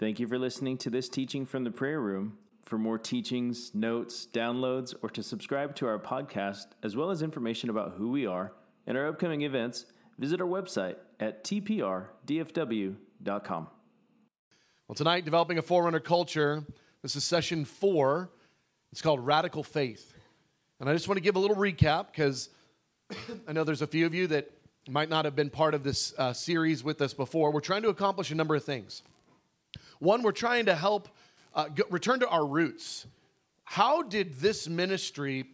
Thank you for listening to this teaching from the prayer room. For more teachings, notes, downloads, or to subscribe to our podcast, as well as information about who we are and our upcoming events, visit our website at tprdfw.com. Well, tonight, developing a forerunner culture. This is session four. It's called Radical Faith. And I just want to give a little recap because I know there's a few of you that might not have been part of this uh, series with us before. We're trying to accomplish a number of things. One, we're trying to help uh, return to our roots. How did this ministry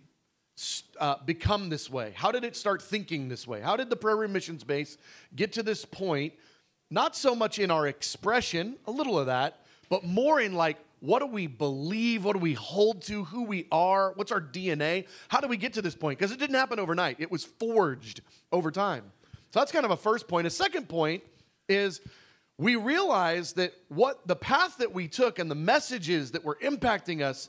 uh, become this way? How did it start thinking this way? How did the Room Missions Base get to this point? Not so much in our expression, a little of that, but more in like, what do we believe? What do we hold to? Who we are? What's our DNA? How do we get to this point? Because it didn't happen overnight, it was forged over time. So that's kind of a first point. A second point is we realize that what the path that we took and the messages that were impacting us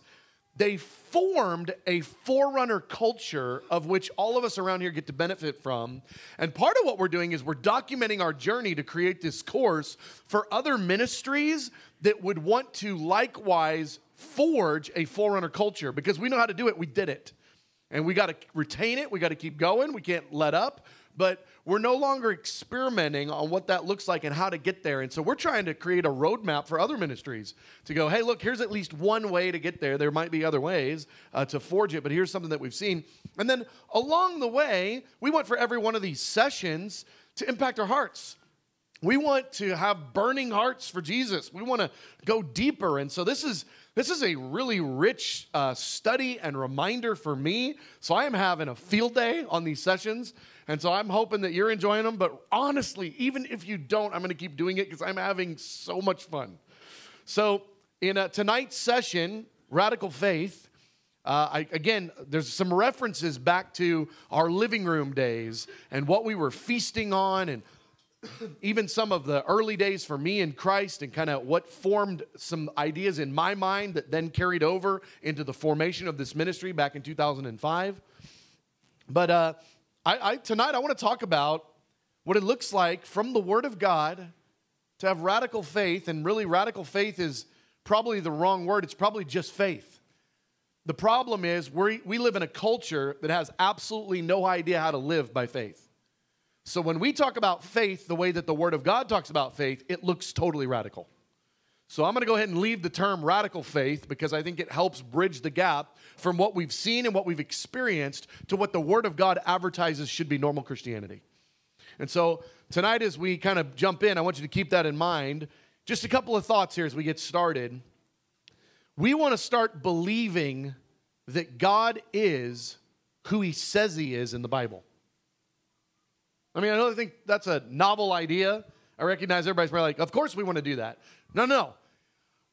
they formed a forerunner culture of which all of us around here get to benefit from. And part of what we're doing is we're documenting our journey to create this course for other ministries that would want to likewise forge a forerunner culture because we know how to do it, we did it. And we got to retain it, we got to keep going, we can't let up. But we're no longer experimenting on what that looks like and how to get there. And so we're trying to create a roadmap for other ministries to go, hey, look, here's at least one way to get there. There might be other ways uh, to forge it, but here's something that we've seen. And then along the way, we want for every one of these sessions to impact our hearts. We want to have burning hearts for Jesus. We want to go deeper. And so this is this is a really rich uh, study and reminder for me. So I am having a field day on these sessions. And so I'm hoping that you're enjoying them. But honestly, even if you don't, I'm going to keep doing it because I'm having so much fun. So in tonight's session, Radical Faith, uh, I, again, there's some references back to our living room days and what we were feasting on, and even some of the early days for me in Christ, and kind of what formed some ideas in my mind that then carried over into the formation of this ministry back in 2005. But uh, I, I, tonight I want to talk about what it looks like from the Word of God to have radical faith, and really, radical faith is probably the wrong word. It's probably just faith. The problem is we we live in a culture that has absolutely no idea how to live by faith. So when we talk about faith the way that the Word of God talks about faith, it looks totally radical. So I'm going to go ahead and leave the term radical faith because I think it helps bridge the gap from what we've seen and what we've experienced to what the Word of God advertises should be normal Christianity. And so tonight, as we kind of jump in, I want you to keep that in mind. Just a couple of thoughts here as we get started. We want to start believing that God is who He says He is in the Bible. I mean, I don't think that's a novel idea. I recognize everybody's probably like, of course we want to do that. No, no.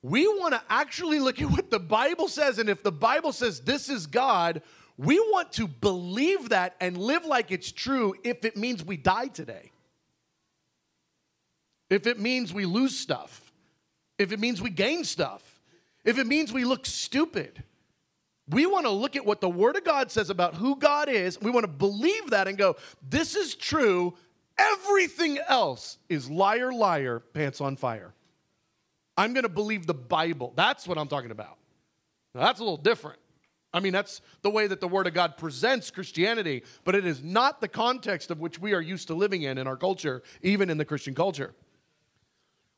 We want to actually look at what the Bible says. And if the Bible says this is God, we want to believe that and live like it's true if it means we die today. If it means we lose stuff. If it means we gain stuff. If it means we look stupid. We want to look at what the Word of God says about who God is. We want to believe that and go, this is true. Everything else is liar, liar, pants on fire. I'm going to believe the Bible. That's what I'm talking about. Now, that's a little different. I mean, that's the way that the Word of God presents Christianity, but it is not the context of which we are used to living in in our culture, even in the Christian culture.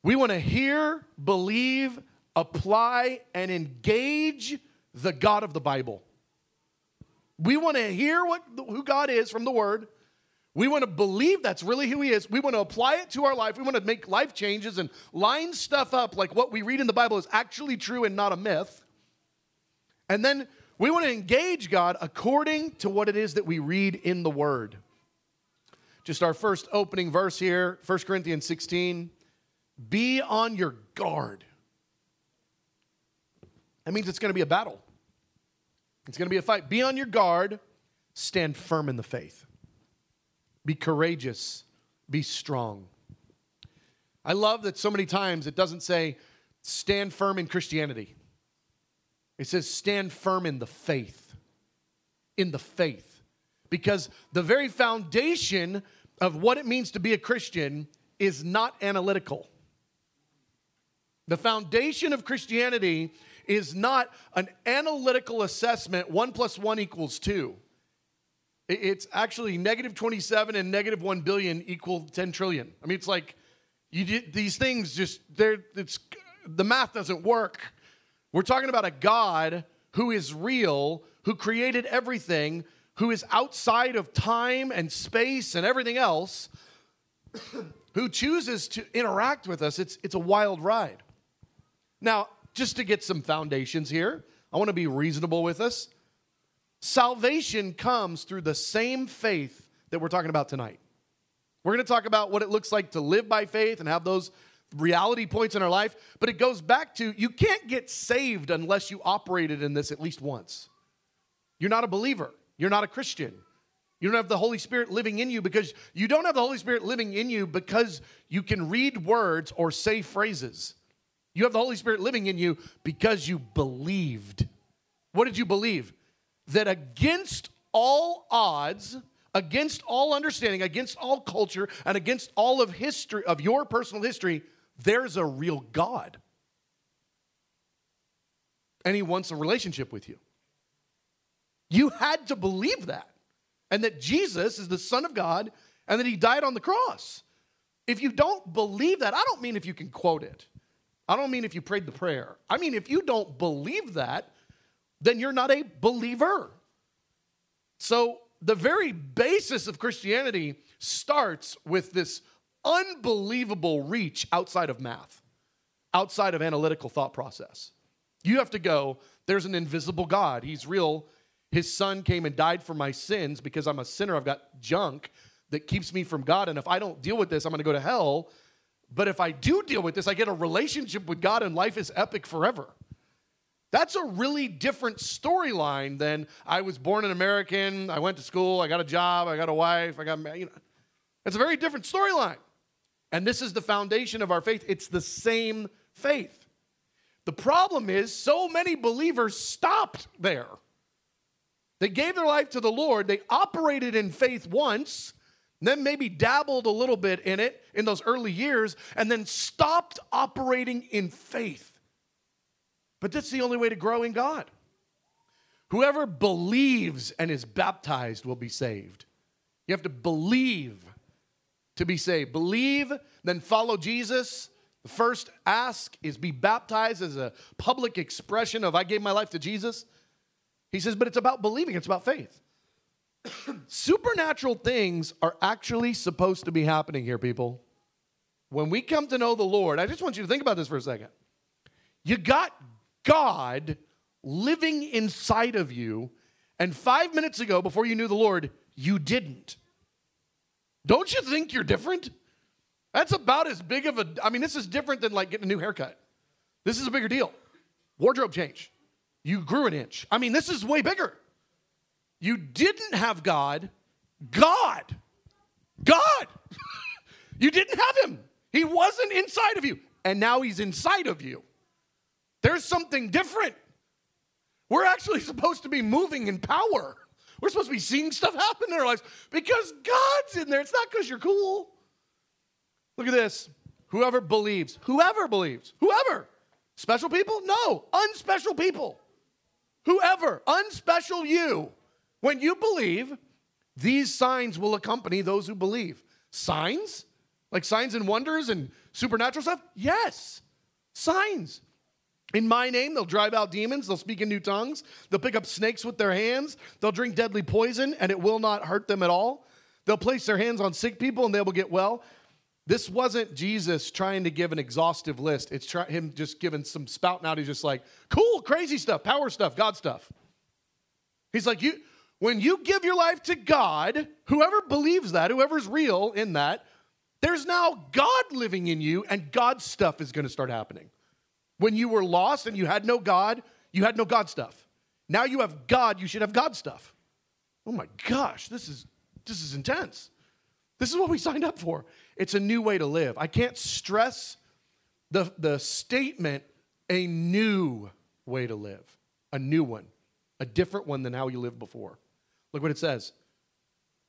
We want to hear, believe, apply, and engage the God of the Bible. We want to hear what, who God is from the Word. We want to believe that's really who He is. We want to apply it to our life. We want to make life changes and line stuff up like what we read in the Bible is actually true and not a myth. And then we want to engage God according to what it is that we read in the Word. Just our first opening verse here, 1 Corinthians 16. Be on your guard. That means it's going to be a battle, it's going to be a fight. Be on your guard, stand firm in the faith. Be courageous. Be strong. I love that so many times it doesn't say stand firm in Christianity. It says stand firm in the faith. In the faith. Because the very foundation of what it means to be a Christian is not analytical. The foundation of Christianity is not an analytical assessment, one plus one equals two. It's actually negative 27 and negative 1 billion equal 10 trillion. I mean, it's like you did, these things just, they're, it's, the math doesn't work. We're talking about a God who is real, who created everything, who is outside of time and space and everything else, who chooses to interact with us. It's, it's a wild ride. Now, just to get some foundations here, I want to be reasonable with us. Salvation comes through the same faith that we're talking about tonight. We're going to talk about what it looks like to live by faith and have those reality points in our life, but it goes back to you can't get saved unless you operated in this at least once. You're not a believer, you're not a Christian. You don't have the Holy Spirit living in you because you don't have the Holy Spirit living in you because you can read words or say phrases. You have the Holy Spirit living in you because you believed. What did you believe? That against all odds, against all understanding, against all culture, and against all of history, of your personal history, there's a real God. And He wants a relationship with you. You had to believe that, and that Jesus is the Son of God, and that He died on the cross. If you don't believe that, I don't mean if you can quote it. I don't mean if you prayed the prayer. I mean, if you don't believe that, then you're not a believer. So, the very basis of Christianity starts with this unbelievable reach outside of math, outside of analytical thought process. You have to go, there's an invisible God. He's real. His son came and died for my sins because I'm a sinner. I've got junk that keeps me from God. And if I don't deal with this, I'm going to go to hell. But if I do deal with this, I get a relationship with God and life is epic forever. That's a really different storyline than I was born an American, I went to school, I got a job, I got a wife, I got married. you know. It's a very different storyline. And this is the foundation of our faith. It's the same faith. The problem is, so many believers stopped there. They gave their life to the Lord, they operated in faith once, then maybe dabbled a little bit in it in those early years, and then stopped operating in faith. But that's the only way to grow in God. Whoever believes and is baptized will be saved. You have to believe to be saved. Believe, then follow Jesus. The first ask is be baptized as a public expression of I gave my life to Jesus. He says, but it's about believing, it's about faith. Supernatural things are actually supposed to be happening here, people. When we come to know the Lord, I just want you to think about this for a second. You got God living inside of you, and five minutes ago, before you knew the Lord, you didn't. Don't you think you're different? That's about as big of a, I mean, this is different than like getting a new haircut. This is a bigger deal. Wardrobe change. You grew an inch. I mean, this is way bigger. You didn't have God, God, God. you didn't have Him. He wasn't inside of you. And now He's inside of you. There's something different. We're actually supposed to be moving in power. We're supposed to be seeing stuff happen in our lives because God's in there. It's not because you're cool. Look at this. Whoever believes, whoever believes, whoever. Special people? No, unspecial people. Whoever, unspecial you. When you believe, these signs will accompany those who believe. Signs? Like signs and wonders and supernatural stuff? Yes. Signs. In my name, they'll drive out demons, they'll speak in new tongues, they'll pick up snakes with their hands, they'll drink deadly poison, and it will not hurt them at all. They'll place their hands on sick people and they will get well. This wasn't Jesus trying to give an exhaustive list. It's try- him just giving some spouting out. He's just like, cool, crazy stuff, power stuff, God stuff. He's like, you when you give your life to God, whoever believes that, whoever's real in that, there's now God living in you, and God stuff is going to start happening. When you were lost and you had no God, you had no God stuff. Now you have God, you should have God stuff. Oh my gosh, this is this is intense. This is what we signed up for. It's a new way to live. I can't stress the, the statement a new way to live, a new one, a different one than how you lived before. Look what it says.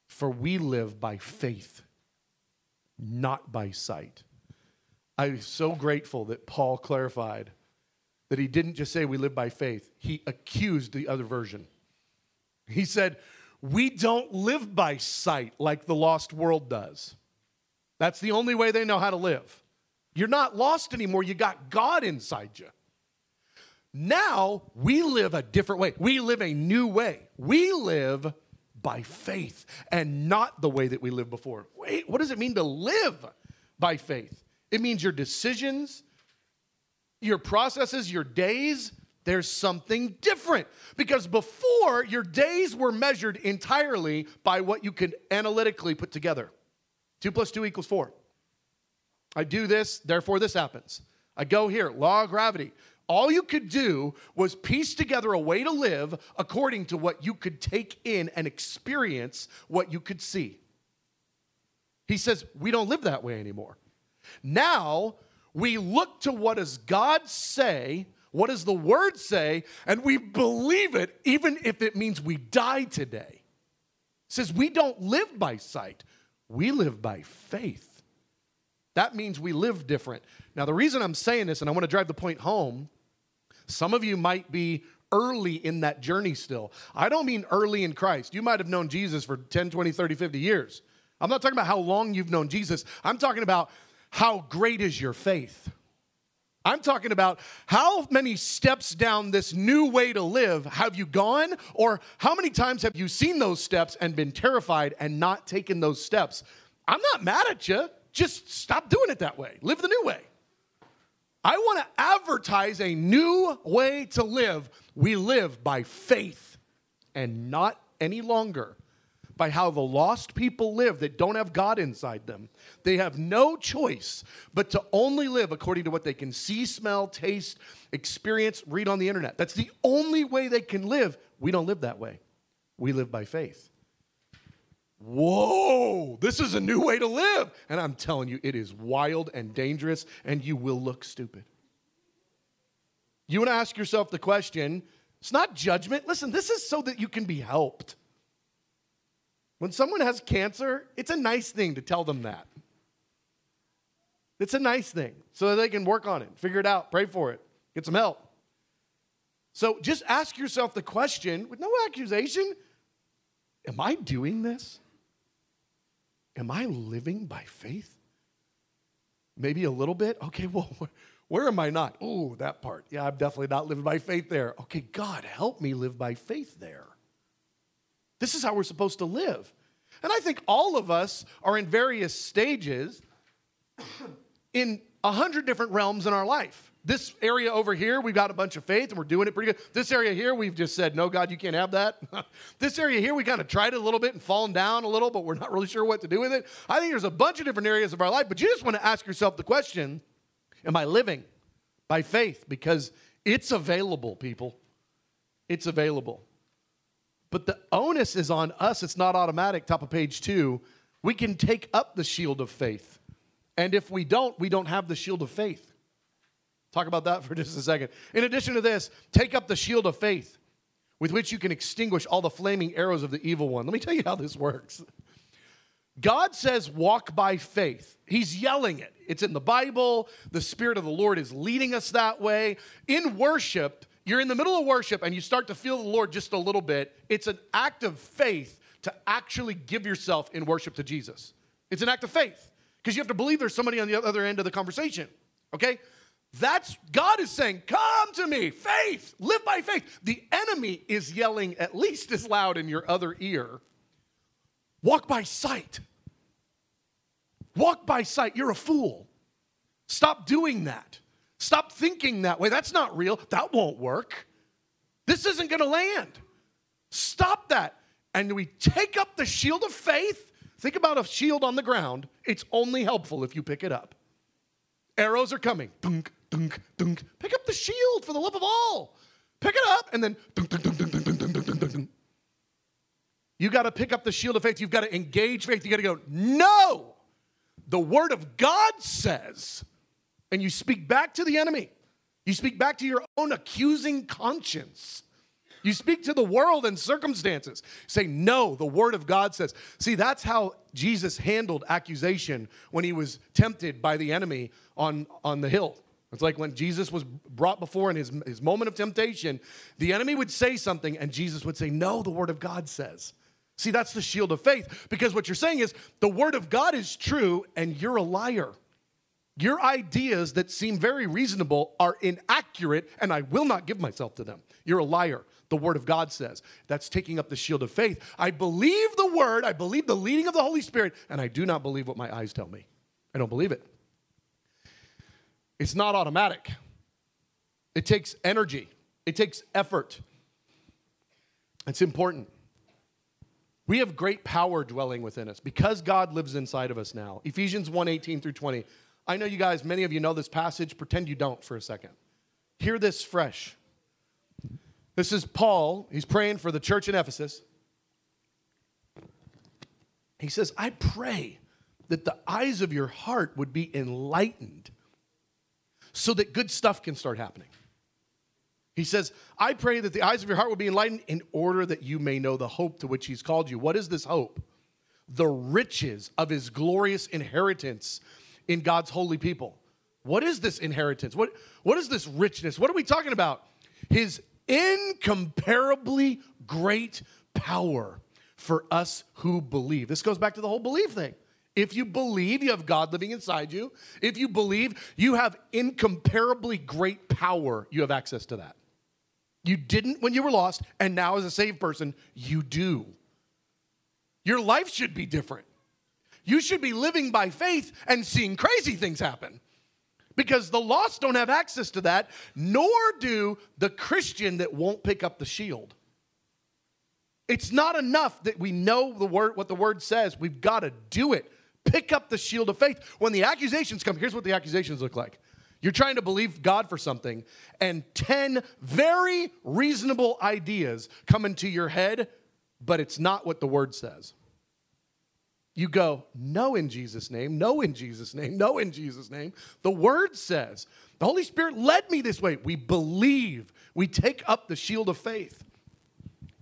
For we live by faith, not by sight. I'm so grateful that Paul clarified that he didn't just say we live by faith, he accused the other version. He said, We don't live by sight like the lost world does. That's the only way they know how to live. You're not lost anymore, you got God inside you. Now we live a different way. We live a new way. We live by faith and not the way that we lived before. Wait, what does it mean to live by faith? It means your decisions, your processes, your days, there's something different. Because before, your days were measured entirely by what you could analytically put together. Two plus two equals four. I do this, therefore this happens. I go here, law of gravity. All you could do was piece together a way to live according to what you could take in and experience what you could see. He says, We don't live that way anymore. Now we look to what does God say, what does the word say, and we believe it even if it means we die today. Says we don't live by sight, we live by faith. That means we live different. Now, the reason I'm saying this, and I want to drive the point home, some of you might be early in that journey still. I don't mean early in Christ. You might have known Jesus for 10, 20, 30, 50 years. I'm not talking about how long you've known Jesus. I'm talking about how great is your faith. I'm talking about how many steps down this new way to live have you gone, or how many times have you seen those steps and been terrified and not taken those steps? I'm not mad at you. Just stop doing it that way. Live the new way. I want to advertise a new way to live. We live by faith and not any longer by how the lost people live that don't have God inside them. They have no choice but to only live according to what they can see, smell, taste, experience, read on the internet. That's the only way they can live. We don't live that way. We live by faith. Whoa, this is a new way to live. And I'm telling you, it is wild and dangerous, and you will look stupid. You want to ask yourself the question it's not judgment. Listen, this is so that you can be helped. When someone has cancer, it's a nice thing to tell them that. It's a nice thing so that they can work on it, figure it out, pray for it, get some help. So just ask yourself the question with no accusation Am I doing this? Am I living by faith? Maybe a little bit? Okay, well, where am I not? Oh, that part. Yeah, I'm definitely not living by faith there. Okay, God, help me live by faith there. This is how we're supposed to live. And I think all of us are in various stages in a hundred different realms in our life. This area over here, we've got a bunch of faith and we're doing it pretty good. This area here, we've just said, no, God, you can't have that. this area here, we kind of tried it a little bit and fallen down a little, but we're not really sure what to do with it. I think there's a bunch of different areas of our life, but you just want to ask yourself the question Am I living by faith? Because it's available, people. It's available. But the onus is on us. It's not automatic. Top of page two. We can take up the shield of faith. And if we don't, we don't have the shield of faith. Talk about that for just a second. In addition to this, take up the shield of faith with which you can extinguish all the flaming arrows of the evil one. Let me tell you how this works. God says, walk by faith. He's yelling it. It's in the Bible. The Spirit of the Lord is leading us that way. In worship, you're in the middle of worship and you start to feel the Lord just a little bit. It's an act of faith to actually give yourself in worship to Jesus. It's an act of faith because you have to believe there's somebody on the other end of the conversation. Okay? That's God is saying, Come to me, faith, live by faith. The enemy is yelling at least as loud in your other ear walk by sight. Walk by sight. You're a fool. Stop doing that. Stop thinking that way. That's not real. That won't work. This isn't going to land. Stop that. And we take up the shield of faith. Think about a shield on the ground. It's only helpful if you pick it up. Arrows are coming. Dunk, dunk, dunk. Pick up the shield for the love of all. Pick it up and then dunk, dunk, dunk, dunk, dunk, dunk, dunk, dunk, dunk. You got to pick up the shield of faith. You've got to engage faith. You got to go, no. The word of God says, and you speak back to the enemy. You speak back to your own accusing conscience. You speak to the world and circumstances. Say, no, the word of God says. See, that's how Jesus handled accusation when he was tempted by the enemy on, on the hill. It's like when Jesus was brought before in his, his moment of temptation, the enemy would say something and Jesus would say, No, the word of God says. See, that's the shield of faith because what you're saying is the word of God is true and you're a liar. Your ideas that seem very reasonable are inaccurate and I will not give myself to them. You're a liar. The word of God says. That's taking up the shield of faith. I believe the word, I believe the leading of the Holy Spirit, and I do not believe what my eyes tell me. I don't believe it. It's not automatic. It takes energy, it takes effort. It's important. We have great power dwelling within us because God lives inside of us now. Ephesians 1 18 through 20. I know you guys, many of you know this passage. Pretend you don't for a second. Hear this fresh. This is Paul. He's praying for the church in Ephesus. He says, I pray that the eyes of your heart would be enlightened so that good stuff can start happening. He says, I pray that the eyes of your heart will be enlightened in order that you may know the hope to which he's called you. What is this hope? The riches of his glorious inheritance in God's holy people. What is this inheritance? What, what is this richness? What are we talking about? His incomparably great power for us who believe. This goes back to the whole belief thing. If you believe you have God living inside you, if you believe you have incomparably great power, you have access to that. You didn't when you were lost, and now as a saved person, you do. Your life should be different. You should be living by faith and seeing crazy things happen. Because the lost don't have access to that, nor do the Christian that won't pick up the shield. It's not enough that we know the word what the word says. We've got to do it pick up the shield of faith. When the accusations come, here's what the accusations look like. You're trying to believe God for something, and 10 very reasonable ideas come into your head, but it's not what the word says. You go, no, in Jesus' name, no, in Jesus' name, no, in Jesus' name. The word says, the Holy Spirit led me this way. We believe, we take up the shield of faith.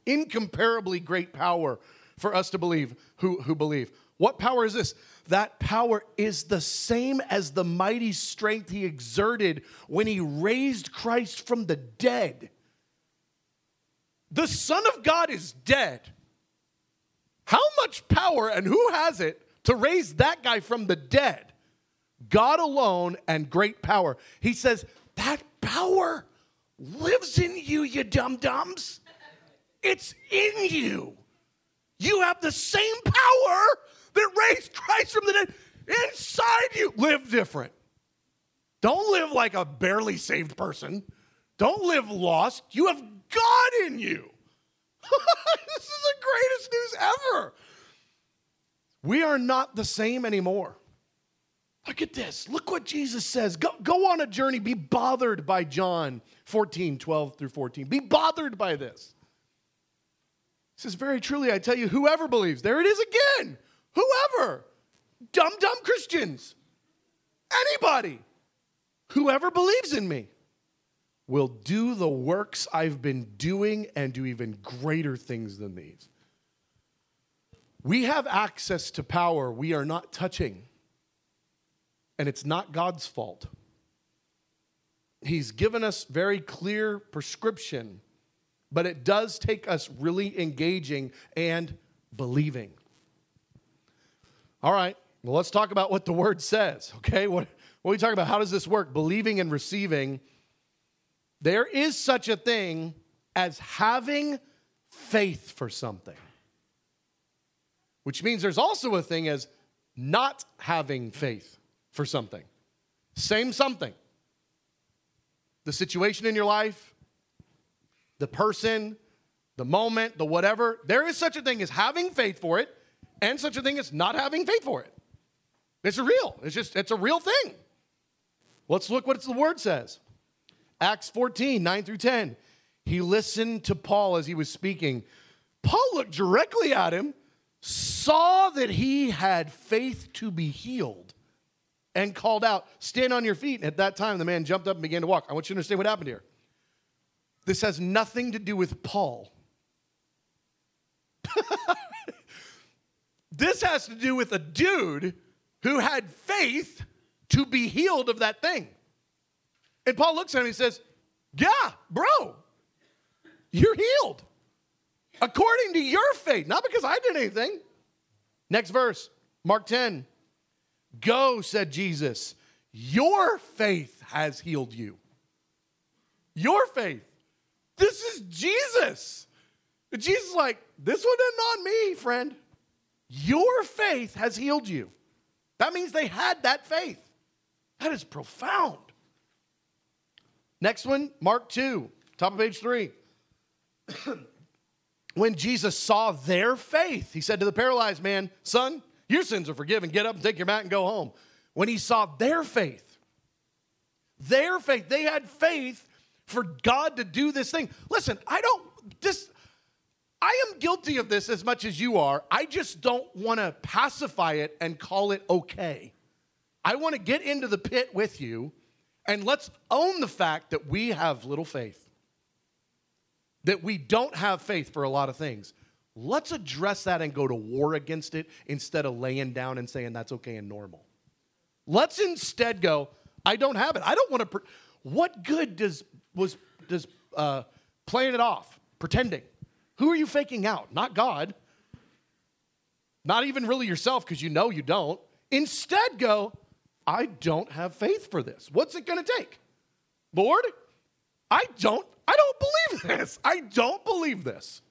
Incomparably great power for us to believe who, who believe. What power is this? That power is the same as the mighty strength he exerted when he raised Christ from the dead. The Son of God is dead. How much power and who has it to raise that guy from the dead? God alone and great power. He says, That power lives in you, you dum dums. It's in you. You have the same power that raised Christ from the dead inside you. Live different. Don't live like a barely saved person. Don't live lost. You have God in you. this is the greatest news ever. We are not the same anymore. Look at this. Look what Jesus says. Go, go on a journey. Be bothered by John 14, 12 through 14. Be bothered by this. He says, Very truly, I tell you, whoever believes, there it is again. Whoever. Dumb, dumb Christians. Anybody. Whoever believes in me will do the works I've been doing and do even greater things than these. We have access to power we are not touching, and it's not God's fault. He's given us very clear prescription, but it does take us really engaging and believing. All right, well, let's talk about what the word says, okay? What, what are we talking about? How does this work? Believing and receiving. There is such a thing as having faith for something, which means there's also a thing as not having faith for something. Same something. The situation in your life, the person, the moment, the whatever. There is such a thing as having faith for it and such a thing as not having faith for it. It's real. It's just, it's a real thing. Let's look what the word says. Acts 14, 9 through 10. He listened to Paul as he was speaking. Paul looked directly at him, saw that he had faith to be healed, and called out, Stand on your feet. And at that time, the man jumped up and began to walk. I want you to understand what happened here. this has nothing to do with Paul. this has to do with a dude who had faith to be healed of that thing. And Paul looks at him and says, Yeah, bro, you're healed according to your faith, not because I did anything. Next verse, Mark 10. Go, said Jesus, your faith has healed you. Your faith. This is Jesus. Jesus is like, this one isn't on me, friend. Your faith has healed you. That means they had that faith. That is profound. Next one, Mark 2, top of page 3. when Jesus saw their faith, he said to the paralyzed man, Son, your sins are forgiven. Get up and take your mat and go home. When he saw their faith, their faith, they had faith for God to do this thing. Listen, I don't, this, I am guilty of this as much as you are. I just don't want to pacify it and call it okay. I want to get into the pit with you and let's own the fact that we have little faith, that we don't have faith for a lot of things. Let's address that and go to war against it instead of laying down and saying that's okay and normal. Let's instead go, I don't have it. I don't want to. Pre- what good does was does uh, playing it off, pretending? Who are you faking out? Not God. Not even really yourself because you know you don't. Instead, go, I don't have faith for this. What's it going to take? Lord, I don't I don't believe this. I don't believe this.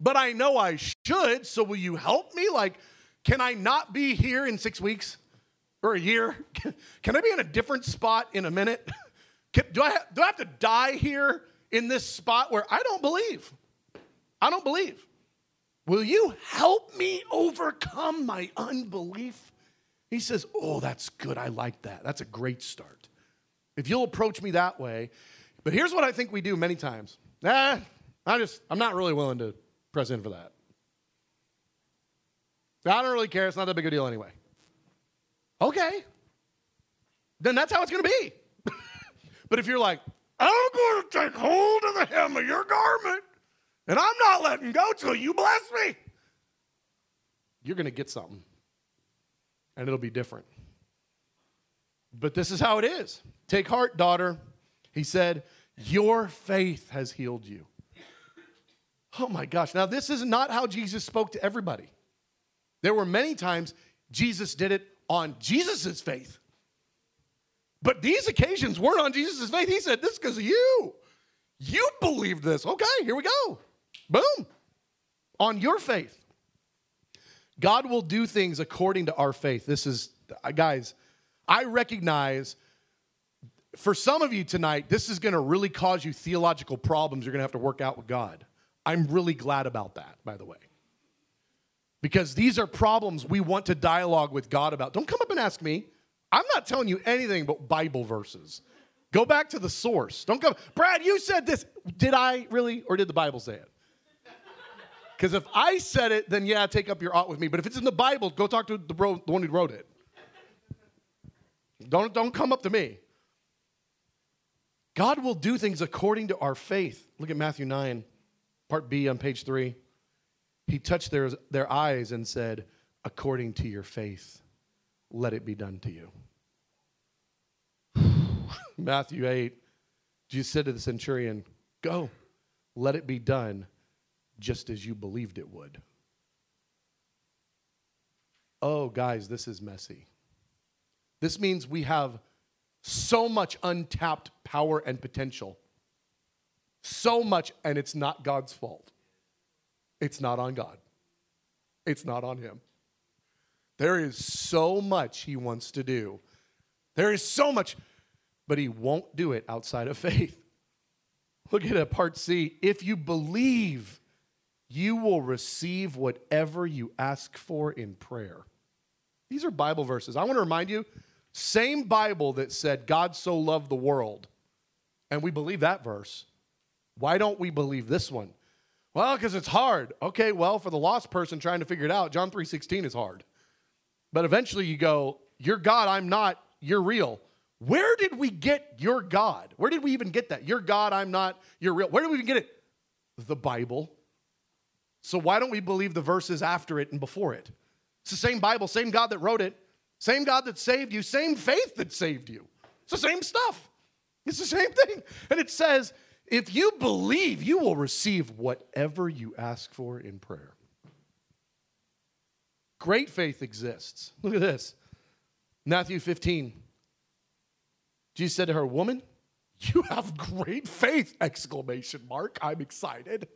But I know I should, so will you help me? Like can I not be here in 6 weeks or a year? Can, I be in a different spot in a minute? Can, do, I do I have to die here in this spot where I don't believe? I don't believe. Will you help me overcome my unbelief? He says, Oh, that's good. I like that. That's a great start. If you'll approach me that way. But here's what I think we do many times. Nah, I just, I'm not really willing to press in for that. I don't really care. It's not that big a deal anyway. Okay. Then that's how it's going to be. but if you're like, I'm going to take hold of the hem of your garment and I'm not letting go till you bless me, you're going to get something and it'll be different. But this is how it is. Take heart, daughter. He said, Your faith has healed you. Oh my gosh. Now, this is not how Jesus spoke to everybody. There were many times Jesus did it on Jesus' faith. But these occasions weren't on Jesus' faith. He said, This is because of you. You believe this. Okay, here we go. Boom. On your faith. God will do things according to our faith. This is, uh, guys, I recognize for some of you tonight, this is going to really cause you theological problems you're going to have to work out with God. I'm really glad about that, by the way. Because these are problems we want to dialogue with God about. Don't come up and ask me. I'm not telling you anything but Bible verses. Go back to the source. Don't come, Brad, you said this. Did I really, or did the Bible say it? Because if I said it, then yeah, take up your ought with me. But if it's in the Bible, go talk to the, bro, the one who wrote it. Don't, don't come up to me. God will do things according to our faith. Look at Matthew 9, part B on page 3. He touched their, their eyes and said, According to your faith, let it be done to you. Matthew 8, Jesus said to the centurion, Go, let it be done just as you believed it would. Oh, guys, this is messy. This means we have so much untapped power and potential. So much, and it's not God's fault. It's not on God, it's not on Him. There is so much He wants to do. There is so much, but He won't do it outside of faith. Look at a part C. If you believe, you will receive whatever you ask for in prayer. These are Bible verses. I want to remind you same Bible that said God so loved the world, and we believe that verse. Why don't we believe this one? Well, because it's hard. Okay, well, for the lost person trying to figure it out, John 3:16 is hard. But eventually you go, You're God, I'm not, you're real. Where did we get your God? Where did we even get that? Your God, I'm not, you're real. Where did we even get it? The Bible. So why don't we believe the verses after it and before it? It's the same Bible, same God that wrote it, same God that saved you, same faith that saved you. It's the same stuff. It's the same thing. And it says, if you believe, you will receive whatever you ask for in prayer. Great faith exists. Look at this. Matthew 15. Jesus said to her, Woman, you have great faith! Exclamation mark. I'm excited.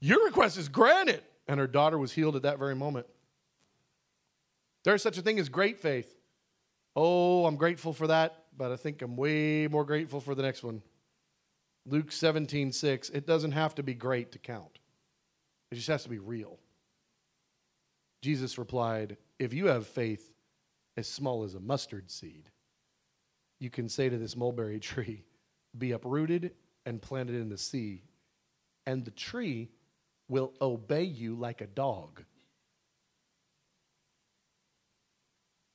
Your request is granted. And her daughter was healed at that very moment. There's such a thing as great faith. Oh, I'm grateful for that, but I think I'm way more grateful for the next one. Luke 17, 6. It doesn't have to be great to count, it just has to be real. Jesus replied, If you have faith as small as a mustard seed, you can say to this mulberry tree, Be uprooted and planted in the sea, and the tree will obey you like a dog.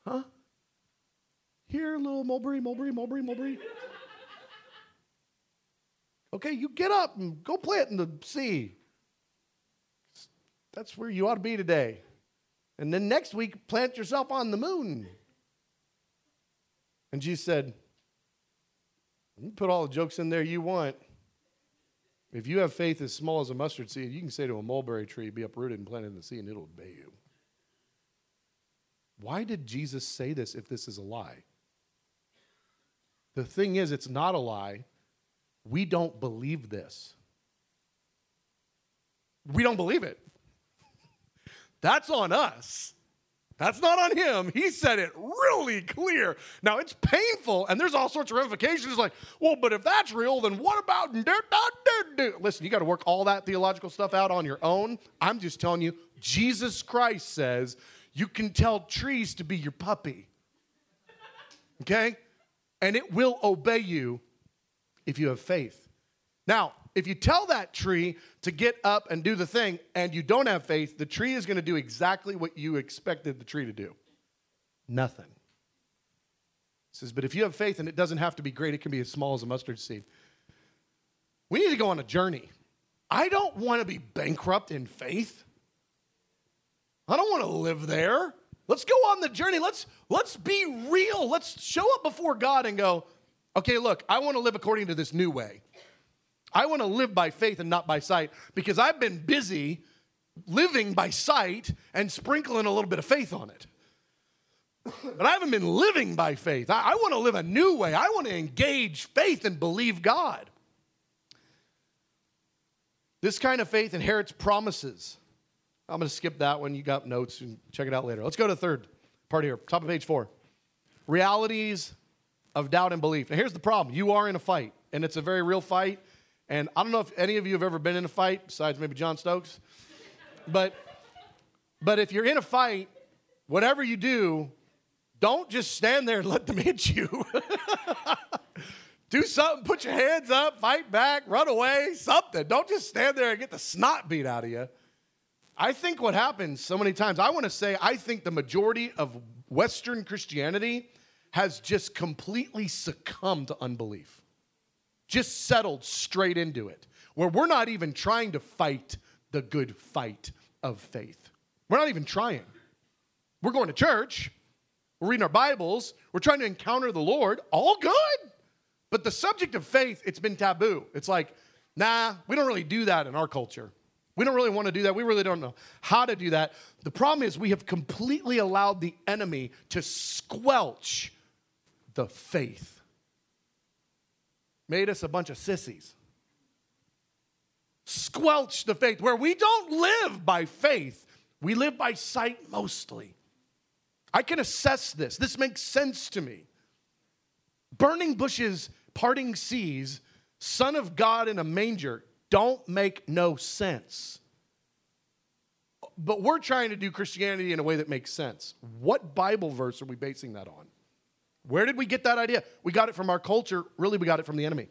Huh? Here, little mulberry, mulberry, mulberry, mulberry. Okay, you get up and go play it in the sea. That's where you ought to be today. And then next week, plant yourself on the moon. And Jesus said, You put all the jokes in there you want. If you have faith as small as a mustard seed, you can say to a mulberry tree, Be uprooted and planted in the sea, and it'll obey you. Why did Jesus say this if this is a lie? The thing is, it's not a lie we don't believe this. We don't believe it. That's on us. That's not on him. He said it really clear. Now it's painful, and there's all sorts of ramifications. Like, well, but if that's real, then what about? Listen, you got to work all that theological stuff out on your own. I'm just telling you, Jesus Christ says you can tell trees to be your puppy. Okay? And it will obey you if you have faith. Now, if you tell that tree to get up and do the thing and you don't have faith, the tree is going to do exactly what you expected the tree to do nothing. It says, but if you have faith and it doesn't have to be great, it can be as small as a mustard seed. We need to go on a journey. I don't want to be bankrupt in faith. I don't want to live there. Let's go on the journey. Let's let's be real. Let's show up before God and go, Okay, look, I want to live according to this new way. I want to live by faith and not by sight because I've been busy living by sight and sprinkling a little bit of faith on it. But I haven't been living by faith. I, I want to live a new way. I want to engage faith and believe God. This kind of faith inherits promises. I'm going to skip that one. You got notes and check it out later. Let's go to the third part here, top of page four. Realities of doubt and belief. Now, here's the problem you are in a fight, and it's a very real fight. And I don't know if any of you have ever been in a fight, besides maybe John Stokes. But, but if you're in a fight, whatever you do, don't just stand there and let them hit you. do something, put your hands up, fight back, run away, something. Don't just stand there and get the snot beat out of you. I think what happens so many times, I want to say, I think the majority of Western Christianity has just completely succumbed to unbelief, just settled straight into it, where we're not even trying to fight the good fight of faith. We're not even trying. We're going to church, we're reading our Bibles, we're trying to encounter the Lord, all good. But the subject of faith, it's been taboo. It's like, nah, we don't really do that in our culture. We don't really want to do that. We really don't know how to do that. The problem is, we have completely allowed the enemy to squelch the faith. Made us a bunch of sissies. Squelch the faith, where we don't live by faith, we live by sight mostly. I can assess this. This makes sense to me. Burning bushes, parting seas, Son of God in a manger don't make no sense. But we're trying to do Christianity in a way that makes sense. What Bible verse are we basing that on? Where did we get that idea? We got it from our culture. Really, we got it from the enemy.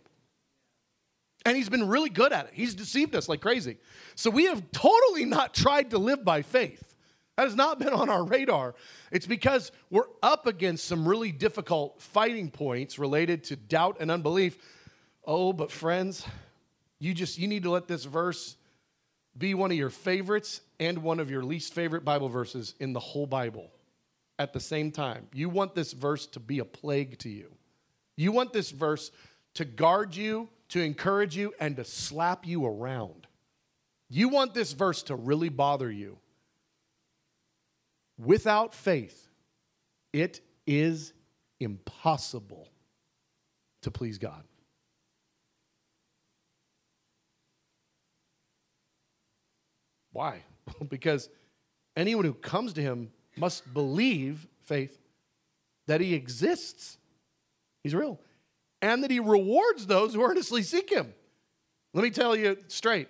And he's been really good at it. He's deceived us like crazy. So we have totally not tried to live by faith. That has not been on our radar. It's because we're up against some really difficult fighting points related to doubt and unbelief. Oh, but friends, you just you need to let this verse be one of your favorites and one of your least favorite Bible verses in the whole Bible at the same time. You want this verse to be a plague to you. You want this verse to guard you, to encourage you, and to slap you around. You want this verse to really bother you. Without faith, it is impossible to please God. Why? because anyone who comes to him must believe, faith, that he exists. He's real. And that he rewards those who earnestly seek him. Let me tell you straight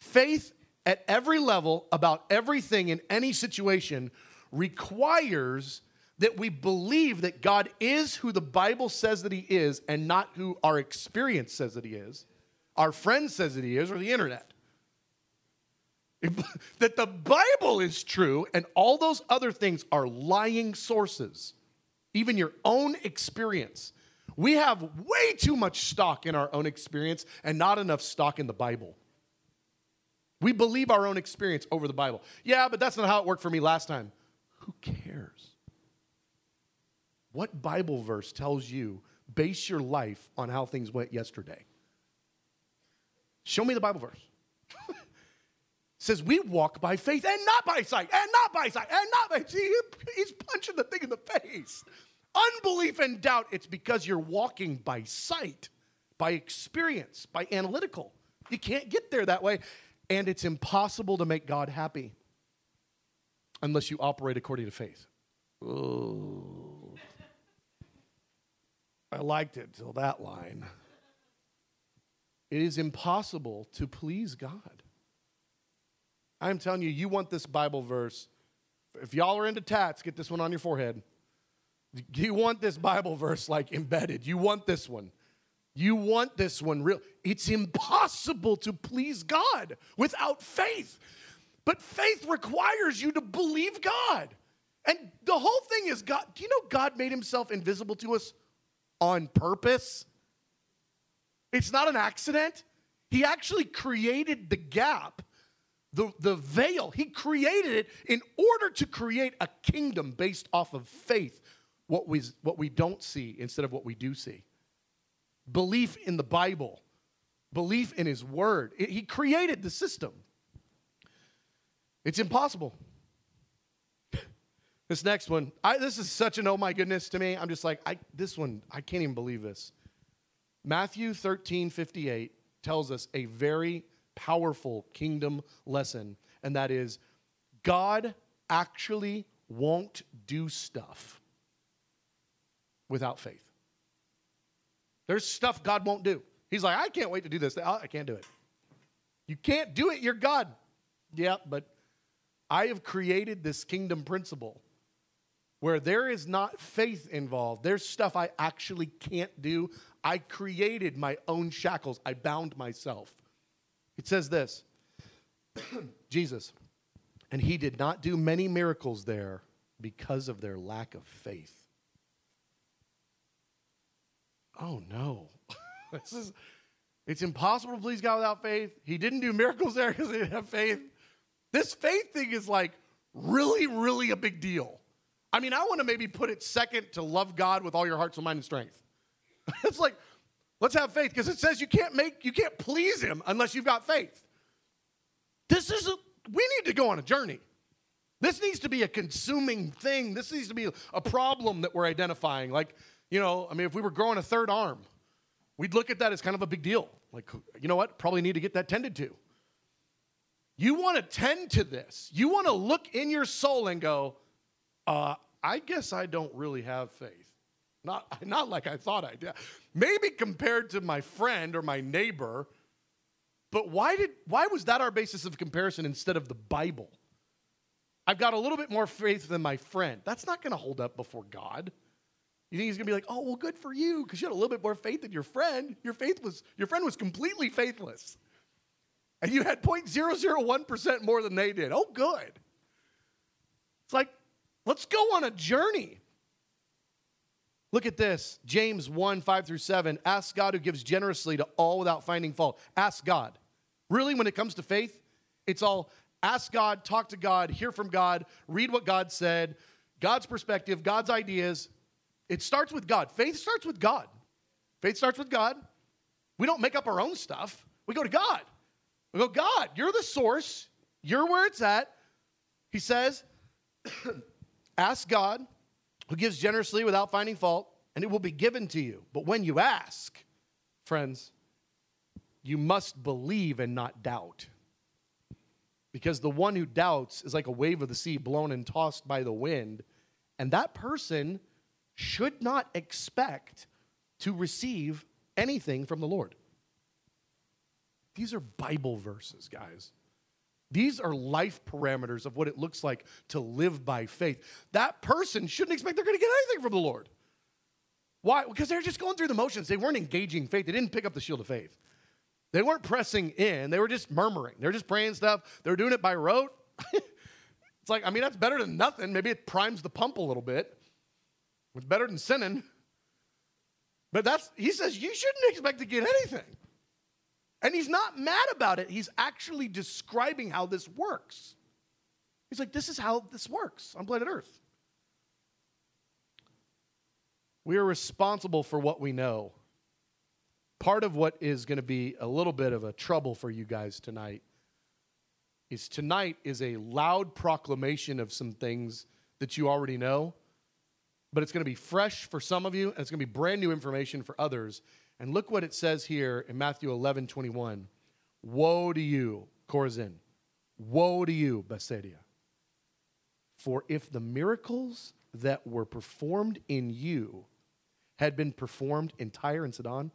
faith at every level about everything in any situation requires that we believe that God is who the Bible says that he is and not who our experience says that he is, our friend says that he is, or the internet. that the Bible is true and all those other things are lying sources, even your own experience. We have way too much stock in our own experience and not enough stock in the Bible. We believe our own experience over the Bible. Yeah, but that's not how it worked for me last time. Who cares? What Bible verse tells you base your life on how things went yesterday? Show me the Bible verse. Says we walk by faith and not by sight, and not by sight, and not by. See, he's punching the thing in the face. Unbelief and doubt, it's because you're walking by sight, by experience, by analytical. You can't get there that way. And it's impossible to make God happy unless you operate according to faith. Ooh. I liked it till that line. It is impossible to please God. I'm telling you, you want this Bible verse. If y'all are into tats, get this one on your forehead. You want this Bible verse like embedded. You want this one. You want this one real. It's impossible to please God without faith. But faith requires you to believe God. And the whole thing is God, do you know God made himself invisible to us on purpose? It's not an accident. He actually created the gap the, the veil. He created it in order to create a kingdom based off of faith, what we, what we don't see instead of what we do see. Belief in the Bible, belief in His Word. It, he created the system. It's impossible. this next one, I, this is such an oh my goodness to me. I'm just like, I, this one, I can't even believe this. Matthew 13 58 tells us a very powerful kingdom lesson, and that is God actually won't do stuff without faith. There's stuff God won't do. He's like, I can't wait to do this. I can't do it. You can't do it. You're God. Yeah, but I have created this kingdom principle where there is not faith involved. There's stuff I actually can't do. I created my own shackles, I bound myself. It says this Jesus, and he did not do many miracles there because of their lack of faith. Oh no. this is it's impossible to please God without faith. He didn't do miracles there because he didn't have faith. This faith thing is like really, really a big deal. I mean, I want to maybe put it second to love God with all your heart, soul, mind, and strength. it's like, Let's have faith because it says you can't make you can't please him unless you've got faith. This is a we need to go on a journey. This needs to be a consuming thing. This needs to be a problem that we're identifying. Like, you know, I mean, if we were growing a third arm, we'd look at that as kind of a big deal. Like, you know what? Probably need to get that tended to. You want to tend to this. You want to look in your soul and go, uh, I guess I don't really have faith. Not, not like I thought I did. Maybe compared to my friend or my neighbor, but why, did, why was that our basis of comparison instead of the Bible? I've got a little bit more faith than my friend. That's not going to hold up before God. You think he's going to be like, "Oh, well, good for you because you had a little bit more faith than your friend. Your faith was your friend was completely faithless, and you had 0.001% more than they did. Oh, good." It's like, let's go on a journey. Look at this James 1 5 through 7. Ask God who gives generously to all without finding fault. Ask God. Really, when it comes to faith, it's all ask God, talk to God, hear from God, read what God said, God's perspective, God's ideas. It starts with God. Faith starts with God. Faith starts with God. We don't make up our own stuff, we go to God. We go, God, you're the source, you're where it's at. He says, Ask God, who gives generously without finding fault, and it will be given to you. But when you ask, friends, you must believe and not doubt. Because the one who doubts is like a wave of the sea blown and tossed by the wind. And that person should not expect to receive anything from the Lord. These are Bible verses, guys. These are life parameters of what it looks like to live by faith. That person shouldn't expect they're going to get anything from the Lord. Why? Because they're just going through the motions. They weren't engaging faith. They didn't pick up the shield of faith. They weren't pressing in. They were just murmuring. They're just praying stuff. They're doing it by rote. it's like, I mean, that's better than nothing. Maybe it primes the pump a little bit. It's better than sinning. But that's, he says, you shouldn't expect to get anything. And he's not mad about it. He's actually describing how this works. He's like, this is how this works on planet Earth. We are responsible for what we know. Part of what is going to be a little bit of a trouble for you guys tonight is tonight is a loud proclamation of some things that you already know, but it's going to be fresh for some of you, and it's going to be brand new information for others. And look what it says here in Matthew 11 21. Woe to you, Chorazin. Woe to you, Bethsaida. For if the miracles that were performed in you had been performed in Tyre and Sidon,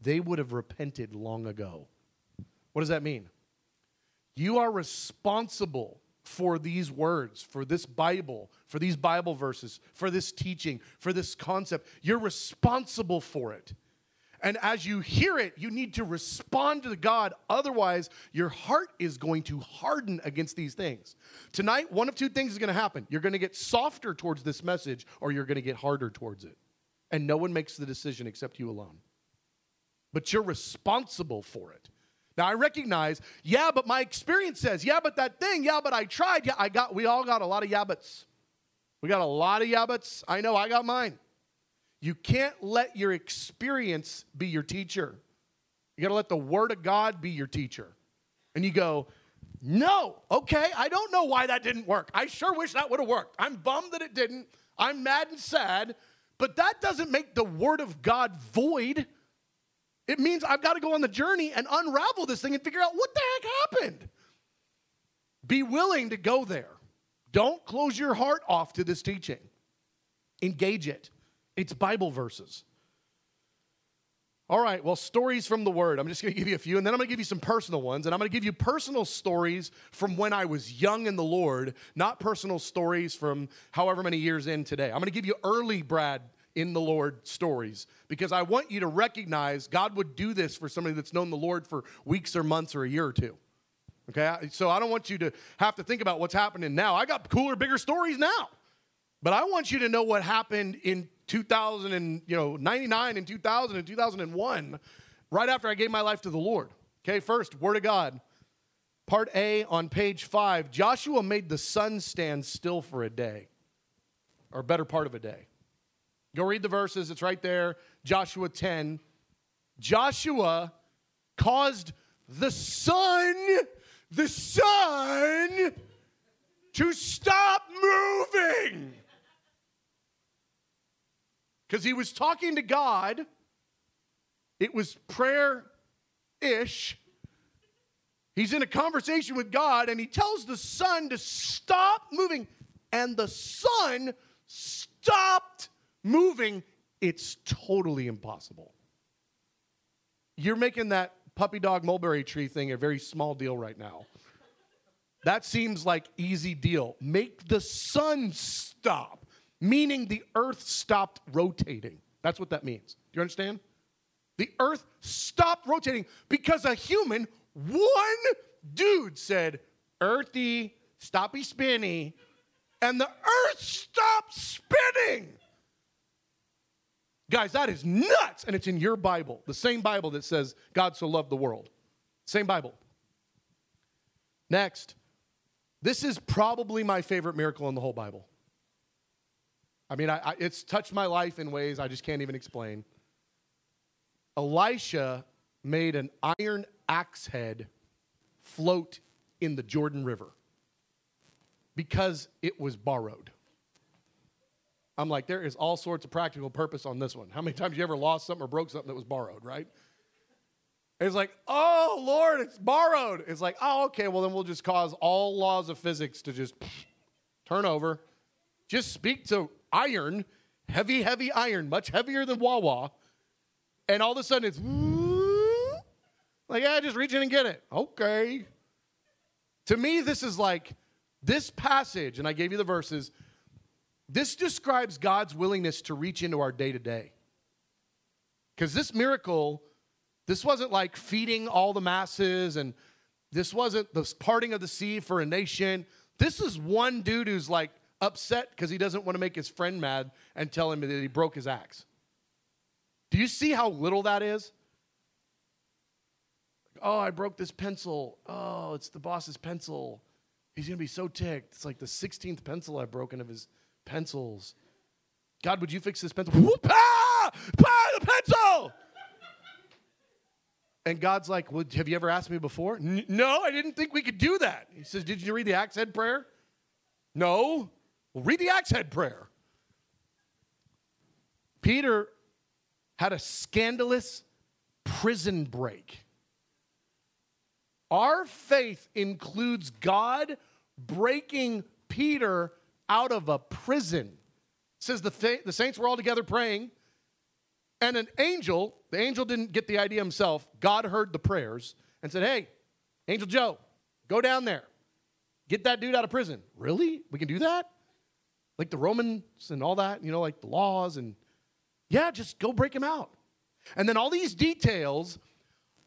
they would have repented long ago. What does that mean? You are responsible for these words, for this Bible, for these Bible verses, for this teaching, for this concept. You're responsible for it. And as you hear it, you need to respond to God. Otherwise, your heart is going to harden against these things. Tonight, one of two things is going to happen. You're going to get softer towards this message, or you're going to get harder towards it. And no one makes the decision except you alone. But you're responsible for it. Now I recognize, yeah, but my experience says, yeah, but that thing, yeah, but I tried. Yeah, I got we all got a lot of yabbits. We got a lot of yabbits. I know I got mine. You can't let your experience be your teacher. You got to let the Word of God be your teacher. And you go, no, okay, I don't know why that didn't work. I sure wish that would have worked. I'm bummed that it didn't. I'm mad and sad, but that doesn't make the Word of God void. It means I've got to go on the journey and unravel this thing and figure out what the heck happened. Be willing to go there. Don't close your heart off to this teaching, engage it. It's Bible verses. All right, well, stories from the Word. I'm just going to give you a few, and then I'm going to give you some personal ones. And I'm going to give you personal stories from when I was young in the Lord, not personal stories from however many years in today. I'm going to give you early Brad in the Lord stories because I want you to recognize God would do this for somebody that's known the Lord for weeks or months or a year or two. Okay, so I don't want you to have to think about what's happening now. I got cooler, bigger stories now. But I want you to know what happened in 2000 and, you know, 99 and 2000 and 2001, right after I gave my life to the Lord. Okay, first, Word of God. Part A on page five Joshua made the sun stand still for a day, or better part of a day. Go read the verses, it's right there. Joshua 10. Joshua caused the sun, the sun, to stop moving because he was talking to God. It was prayer ish. He's in a conversation with God and he tells the sun to stop moving. And the sun stopped moving. It's totally impossible. You're making that puppy dog mulberry tree thing a very small deal right now. That seems like easy deal. Make the sun stop meaning the earth stopped rotating. That's what that means. Do you understand? The earth stopped rotating because a human, one dude said, Earthy, stoppy spinny, and the earth stopped spinning. Guys, that is nuts. And it's in your Bible, the same Bible that says God so loved the world. Same Bible. Next, this is probably my favorite miracle in the whole Bible. I mean, I, I, it's touched my life in ways I just can't even explain. Elisha made an iron axe head float in the Jordan River because it was borrowed. I'm like, there is all sorts of practical purpose on this one. How many times you ever lost something or broke something that was borrowed, right? It's like, oh, Lord, it's borrowed. It's like, oh, okay, well, then we'll just cause all laws of physics to just turn over. Just speak to iron, heavy, heavy iron, much heavier than Wawa. And all of a sudden it's like, yeah, just reach in and get it. Okay. To me, this is like this passage, and I gave you the verses. This describes God's willingness to reach into our day to day. Because this miracle this wasn't like feeding all the masses, and this wasn't the parting of the sea for a nation. This is one dude who's like upset because he doesn't want to make his friend mad and tell him that he broke his axe. Do you see how little that is? Oh, I broke this pencil. Oh, it's the boss's pencil. He's going to be so ticked. It's like the 16th pencil I've broken of his pencils. God, would you fix this pencil? Whoop, ah! The pencil! And God's like, well, Have you ever asked me before? no, I didn't think we could do that. He says, Did you read the axe head prayer? No. Well, read the axe head prayer. Peter had a scandalous prison break. Our faith includes God breaking Peter out of a prison. It says the, the saints were all together praying, and an angel, the angel didn't get the idea himself. God heard the prayers and said, Hey, Angel Joe, go down there. Get that dude out of prison. Really? We can do that? Like the Romans and all that, you know, like the laws and yeah, just go break him out. And then all these details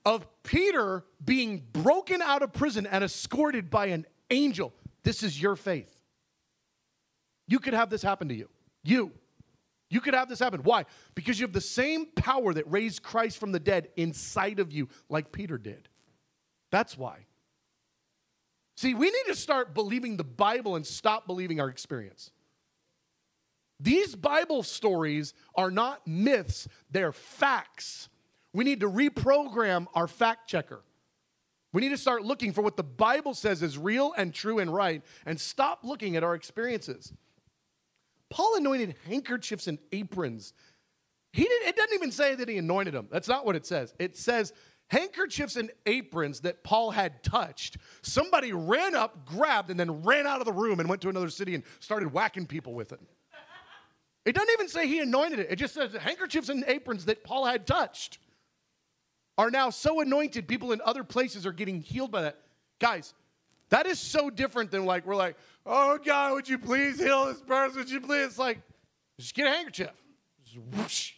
of Peter being broken out of prison and escorted by an angel. This is your faith. You could have this happen to you. You. You could have this happen. Why? Because you have the same power that raised Christ from the dead inside of you, like Peter did. That's why. See, we need to start believing the Bible and stop believing our experience. These Bible stories are not myths, they're facts. We need to reprogram our fact checker. We need to start looking for what the Bible says is real and true and right and stop looking at our experiences. Paul anointed handkerchiefs and aprons. He didn't, it doesn't even say that he anointed them. That's not what it says. It says handkerchiefs and aprons that Paul had touched. Somebody ran up, grabbed, and then ran out of the room and went to another city and started whacking people with it. It doesn't even say he anointed it. It just says the handkerchiefs and aprons that Paul had touched are now so anointed, people in other places are getting healed by that. Guys, that is so different than like, we're like, oh God, would you please heal this person? Would you please? It's like, just get a handkerchief. Whoosh.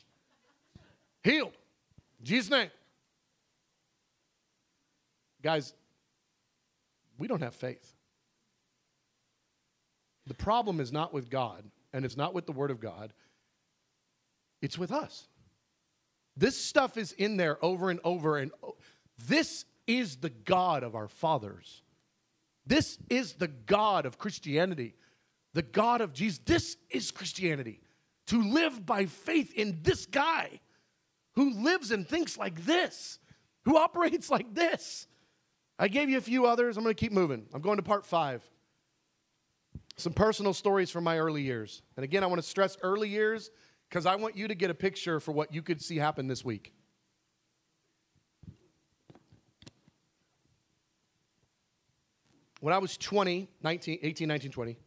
Healed. In Jesus' name. Guys, we don't have faith. The problem is not with God, and it's not with the Word of God, it's with us. This stuff is in there over and over, and this is the God of our fathers. This is the God of Christianity, the God of Jesus. This is Christianity. To live by faith in this guy who lives and thinks like this, who operates like this. I gave you a few others. I'm going to keep moving. I'm going to part five. Some personal stories from my early years. And again, I want to stress early years because I want you to get a picture for what you could see happen this week. when I was 20, 19, 18, 19, 20,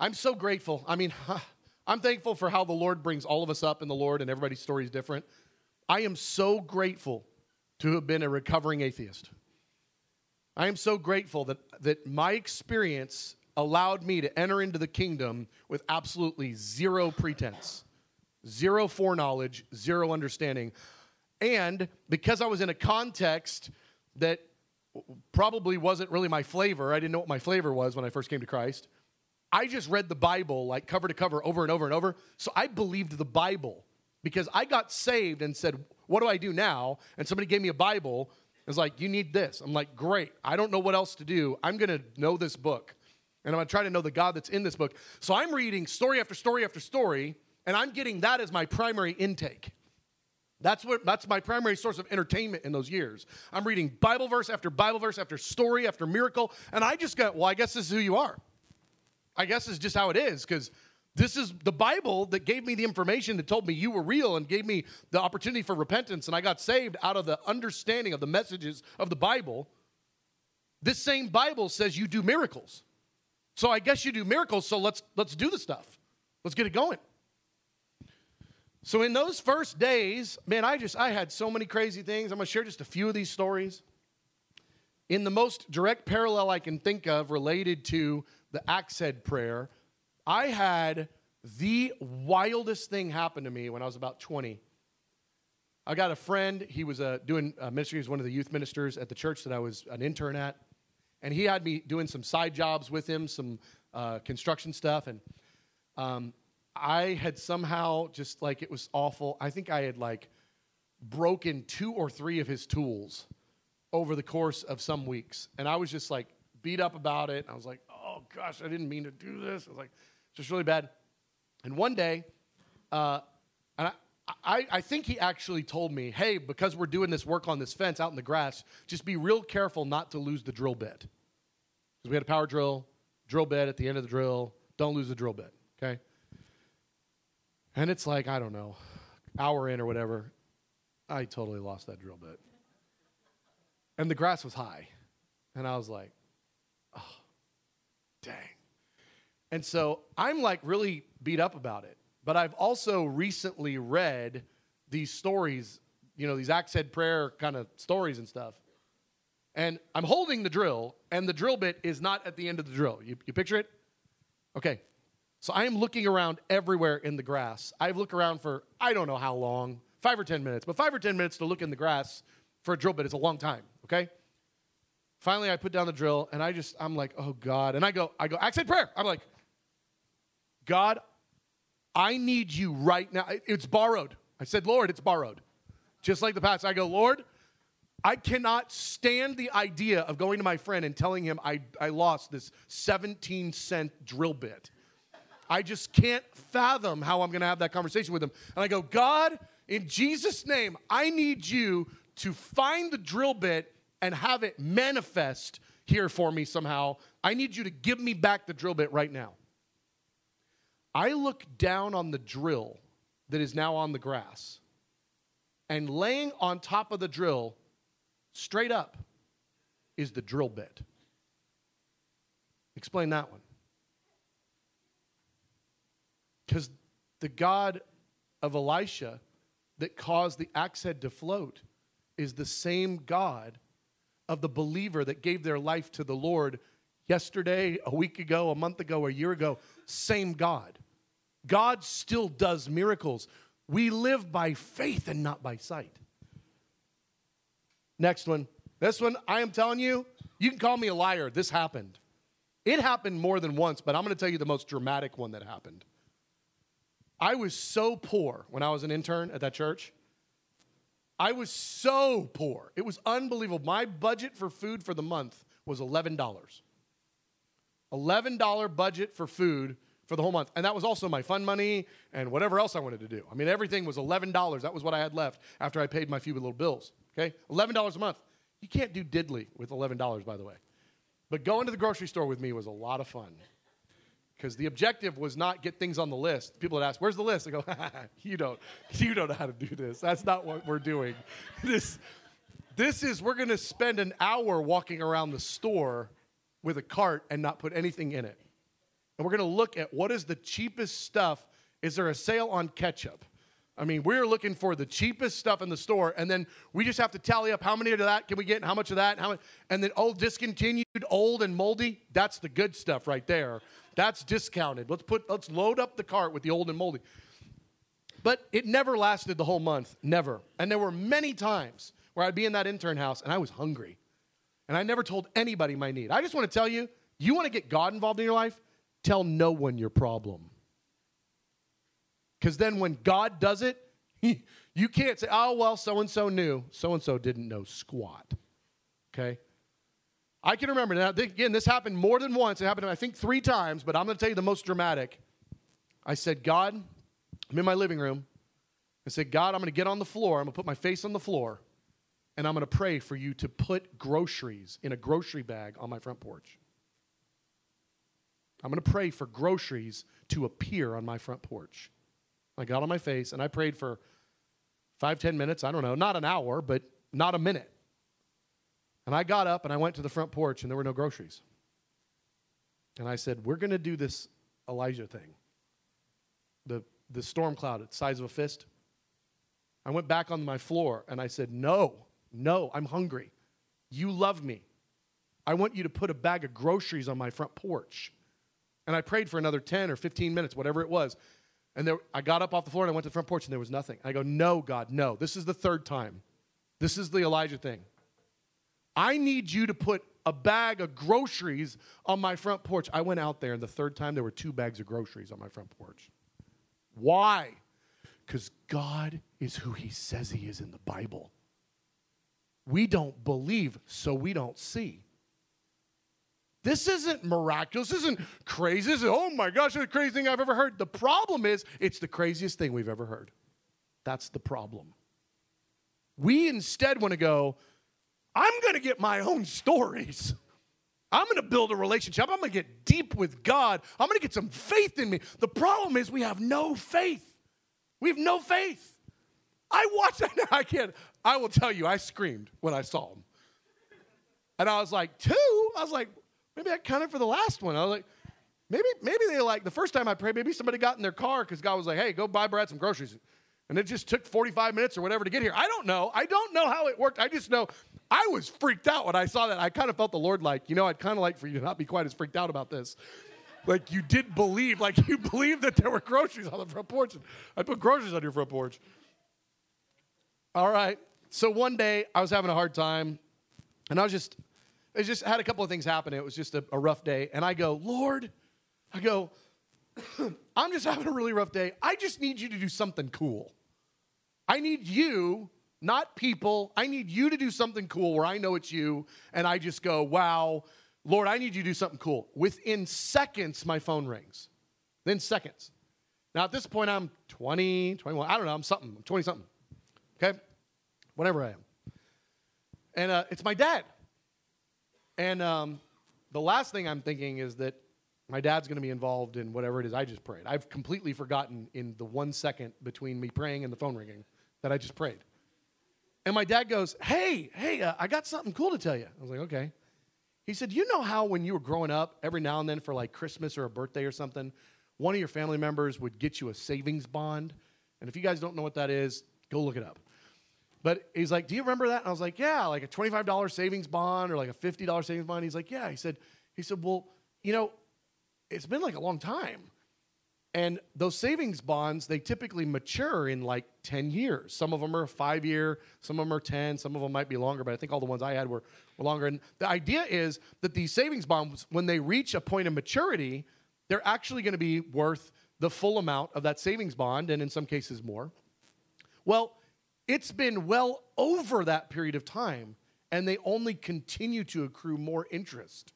I'm so grateful. I mean, I'm thankful for how the Lord brings all of us up in the Lord and everybody's story is different. I am so grateful to have been a recovering atheist. I am so grateful that, that my experience allowed me to enter into the kingdom with absolutely zero pretense, zero foreknowledge, zero understanding. And because I was in a context that probably wasn't really my flavor. I didn't know what my flavor was when I first came to Christ. I just read the Bible like cover to cover over and over and over. So I believed the Bible because I got saved and said, What do I do now? And somebody gave me a Bible. It's like, You need this. I'm like, Great. I don't know what else to do. I'm going to know this book. And I'm going to try to know the God that's in this book. So I'm reading story after story after story, and I'm getting that as my primary intake. That's what that's my primary source of entertainment in those years. I'm reading Bible verse after Bible verse after story after miracle, and I just got, well, I guess this is who you are. I guess this is just how it is, because this is the Bible that gave me the information that told me you were real and gave me the opportunity for repentance, and I got saved out of the understanding of the messages of the Bible. This same Bible says you do miracles. So I guess you do miracles, so let's let's do the stuff. Let's get it going. So in those first days, man, I just I had so many crazy things. I'm going to share just a few of these stories. In the most direct parallel I can think of related to the axe head prayer, I had the wildest thing happen to me when I was about 20. I got a friend, he was uh, doing uh, ministry, he was one of the youth ministers at the church that I was an intern at. And he had me doing some side jobs with him, some uh, construction stuff. And um, I had somehow just like it was awful. I think I had like broken two or three of his tools over the course of some weeks. And I was just like beat up about it. I was like, oh gosh, I didn't mean to do this. I was like, it's just really bad. And one day, uh, I, I, think he actually told me, hey, because we're doing this work on this fence out in the grass, just be real careful not to lose the drill bit. Because we had a power drill, drill bit at the end of the drill. Don't lose the drill bit, okay? And it's like, I don't know, hour in or whatever, I totally lost that drill bit. And the grass was high. And I was like, oh, dang. And so I'm like really beat up about it. But I've also recently read these stories, you know, these axe head prayer kind of stories and stuff. And I'm holding the drill, and the drill bit is not at the end of the drill. You, you picture it? Okay. So I am looking around everywhere in the grass. I've looked around for I don't know how long, five or 10 minutes, but five or 10 minutes to look in the grass for a drill bit is a long time, okay? Finally, I put down the drill and I just, I'm like, oh God. And I go, I go, axe head prayer. I'm like, God, I need you right now. It's borrowed. I said, Lord, it's borrowed. Just like the past. I go, Lord, I cannot stand the idea of going to my friend and telling him I, I lost this 17 cent drill bit. I just can't fathom how I'm going to have that conversation with him. And I go, God, in Jesus' name, I need you to find the drill bit and have it manifest here for me somehow. I need you to give me back the drill bit right now. I look down on the drill that is now on the grass, and laying on top of the drill, straight up, is the drill bit. Explain that one. Because the God of Elisha that caused the axe head to float is the same God of the believer that gave their life to the Lord yesterday, a week ago, a month ago, a year ago. Same God. God still does miracles. We live by faith and not by sight. Next one. This one, I am telling you, you can call me a liar. This happened. It happened more than once, but I'm going to tell you the most dramatic one that happened. I was so poor when I was an intern at that church. I was so poor. It was unbelievable. My budget for food for the month was $11. $11 budget for food for the whole month. And that was also my fun money and whatever else I wanted to do. I mean, everything was $11. That was what I had left after I paid my few little bills. Okay? $11 a month. You can't do diddly with $11, by the way. But going to the grocery store with me was a lot of fun because the objective was not get things on the list. People would ask, "Where's the list?" I go, "You don't, you don't know how to do this. That's not what we're doing. This, this is we're going to spend an hour walking around the store with a cart and not put anything in it, and we're going to look at what is the cheapest stuff. Is there a sale on ketchup? I mean, we're looking for the cheapest stuff in the store, and then we just have to tally up how many of that can we get, and how much of that, and how much, and then oh, discontinued, old, and moldy. That's the good stuff right there. That's discounted. Let's put let's load up the cart with the old and moldy. But it never lasted the whole month, never. And there were many times where I'd be in that intern house and I was hungry. And I never told anybody my need. I just want to tell you, you want to get God involved in your life? Tell no one your problem. Because then when God does it, you can't say, oh, well, so and so knew. So and so didn't know squat. Okay? I can remember now, again, this happened more than once. It happened, I think, three times, but I'm going to tell you the most dramatic. I said, God, I'm in my living room. I said, God, I'm going to get on the floor. I'm going to put my face on the floor, and I'm going to pray for you to put groceries in a grocery bag on my front porch. I'm going to pray for groceries to appear on my front porch. I got on my face and I prayed for five, ten minutes. I don't know, not an hour, but not a minute. And I got up and I went to the front porch and there were no groceries. And I said, We're going to do this Elijah thing. The, the storm cloud, the size of a fist. I went back on my floor and I said, No, no, I'm hungry. You love me. I want you to put a bag of groceries on my front porch. And I prayed for another 10 or 15 minutes, whatever it was. And there, I got up off the floor and I went to the front porch and there was nothing. I go, No, God, no. This is the third time. This is the Elijah thing. I need you to put a bag of groceries on my front porch. I went out there and the third time there were two bags of groceries on my front porch. Why? Because God is who he says he is in the Bible. We don't believe, so we don't see. This isn't miraculous. This isn't crazy. This is, oh my gosh, the craziest thing I've ever heard. The problem is, it's the craziest thing we've ever heard. That's the problem. We instead want to go, I'm going to get my own stories. I'm going to build a relationship. I'm going to get deep with God. I'm going to get some faith in me. The problem is, we have no faith. We have no faith. I watched that. I can't. I will tell you, I screamed when I saw him. And I was like, two? I was like, Maybe I counted for the last one. I was like, maybe, maybe they like the first time I prayed, maybe somebody got in their car because God was like, hey, go buy Brad some groceries. And it just took 45 minutes or whatever to get here. I don't know. I don't know how it worked. I just know I was freaked out when I saw that. I kind of felt the Lord like, you know, I'd kind of like for you to not be quite as freaked out about this. Like you did believe, like you believed that there were groceries on the front porch. I put groceries on your front porch. All right. So one day I was having a hard time and I was just it just had a couple of things happen. It was just a, a rough day. And I go, Lord, I go, I'm just having a really rough day. I just need you to do something cool. I need you, not people. I need you to do something cool where I know it's you. And I just go, wow, Lord, I need you to do something cool. Within seconds, my phone rings. Then seconds. Now, at this point, I'm 20, 21. I don't know. I'm something. I'm 20 something. Okay? Whatever I am. And uh, it's my dad. And um, the last thing I'm thinking is that my dad's going to be involved in whatever it is I just prayed. I've completely forgotten in the one second between me praying and the phone ringing that I just prayed. And my dad goes, Hey, hey, uh, I got something cool to tell you. I was like, Okay. He said, You know how when you were growing up, every now and then for like Christmas or a birthday or something, one of your family members would get you a savings bond? And if you guys don't know what that is, go look it up. But he's like, Do you remember that? And I was like, Yeah, like a $25 savings bond or like a $50 savings bond. He's like, Yeah. He said, he said, Well, you know, it's been like a long time. And those savings bonds, they typically mature in like 10 years. Some of them are five year, some of them are 10, some of them might be longer, but I think all the ones I had were, were longer. And the idea is that these savings bonds, when they reach a point of maturity, they're actually going to be worth the full amount of that savings bond, and in some cases more. Well, it's been well over that period of time, and they only continue to accrue more interest.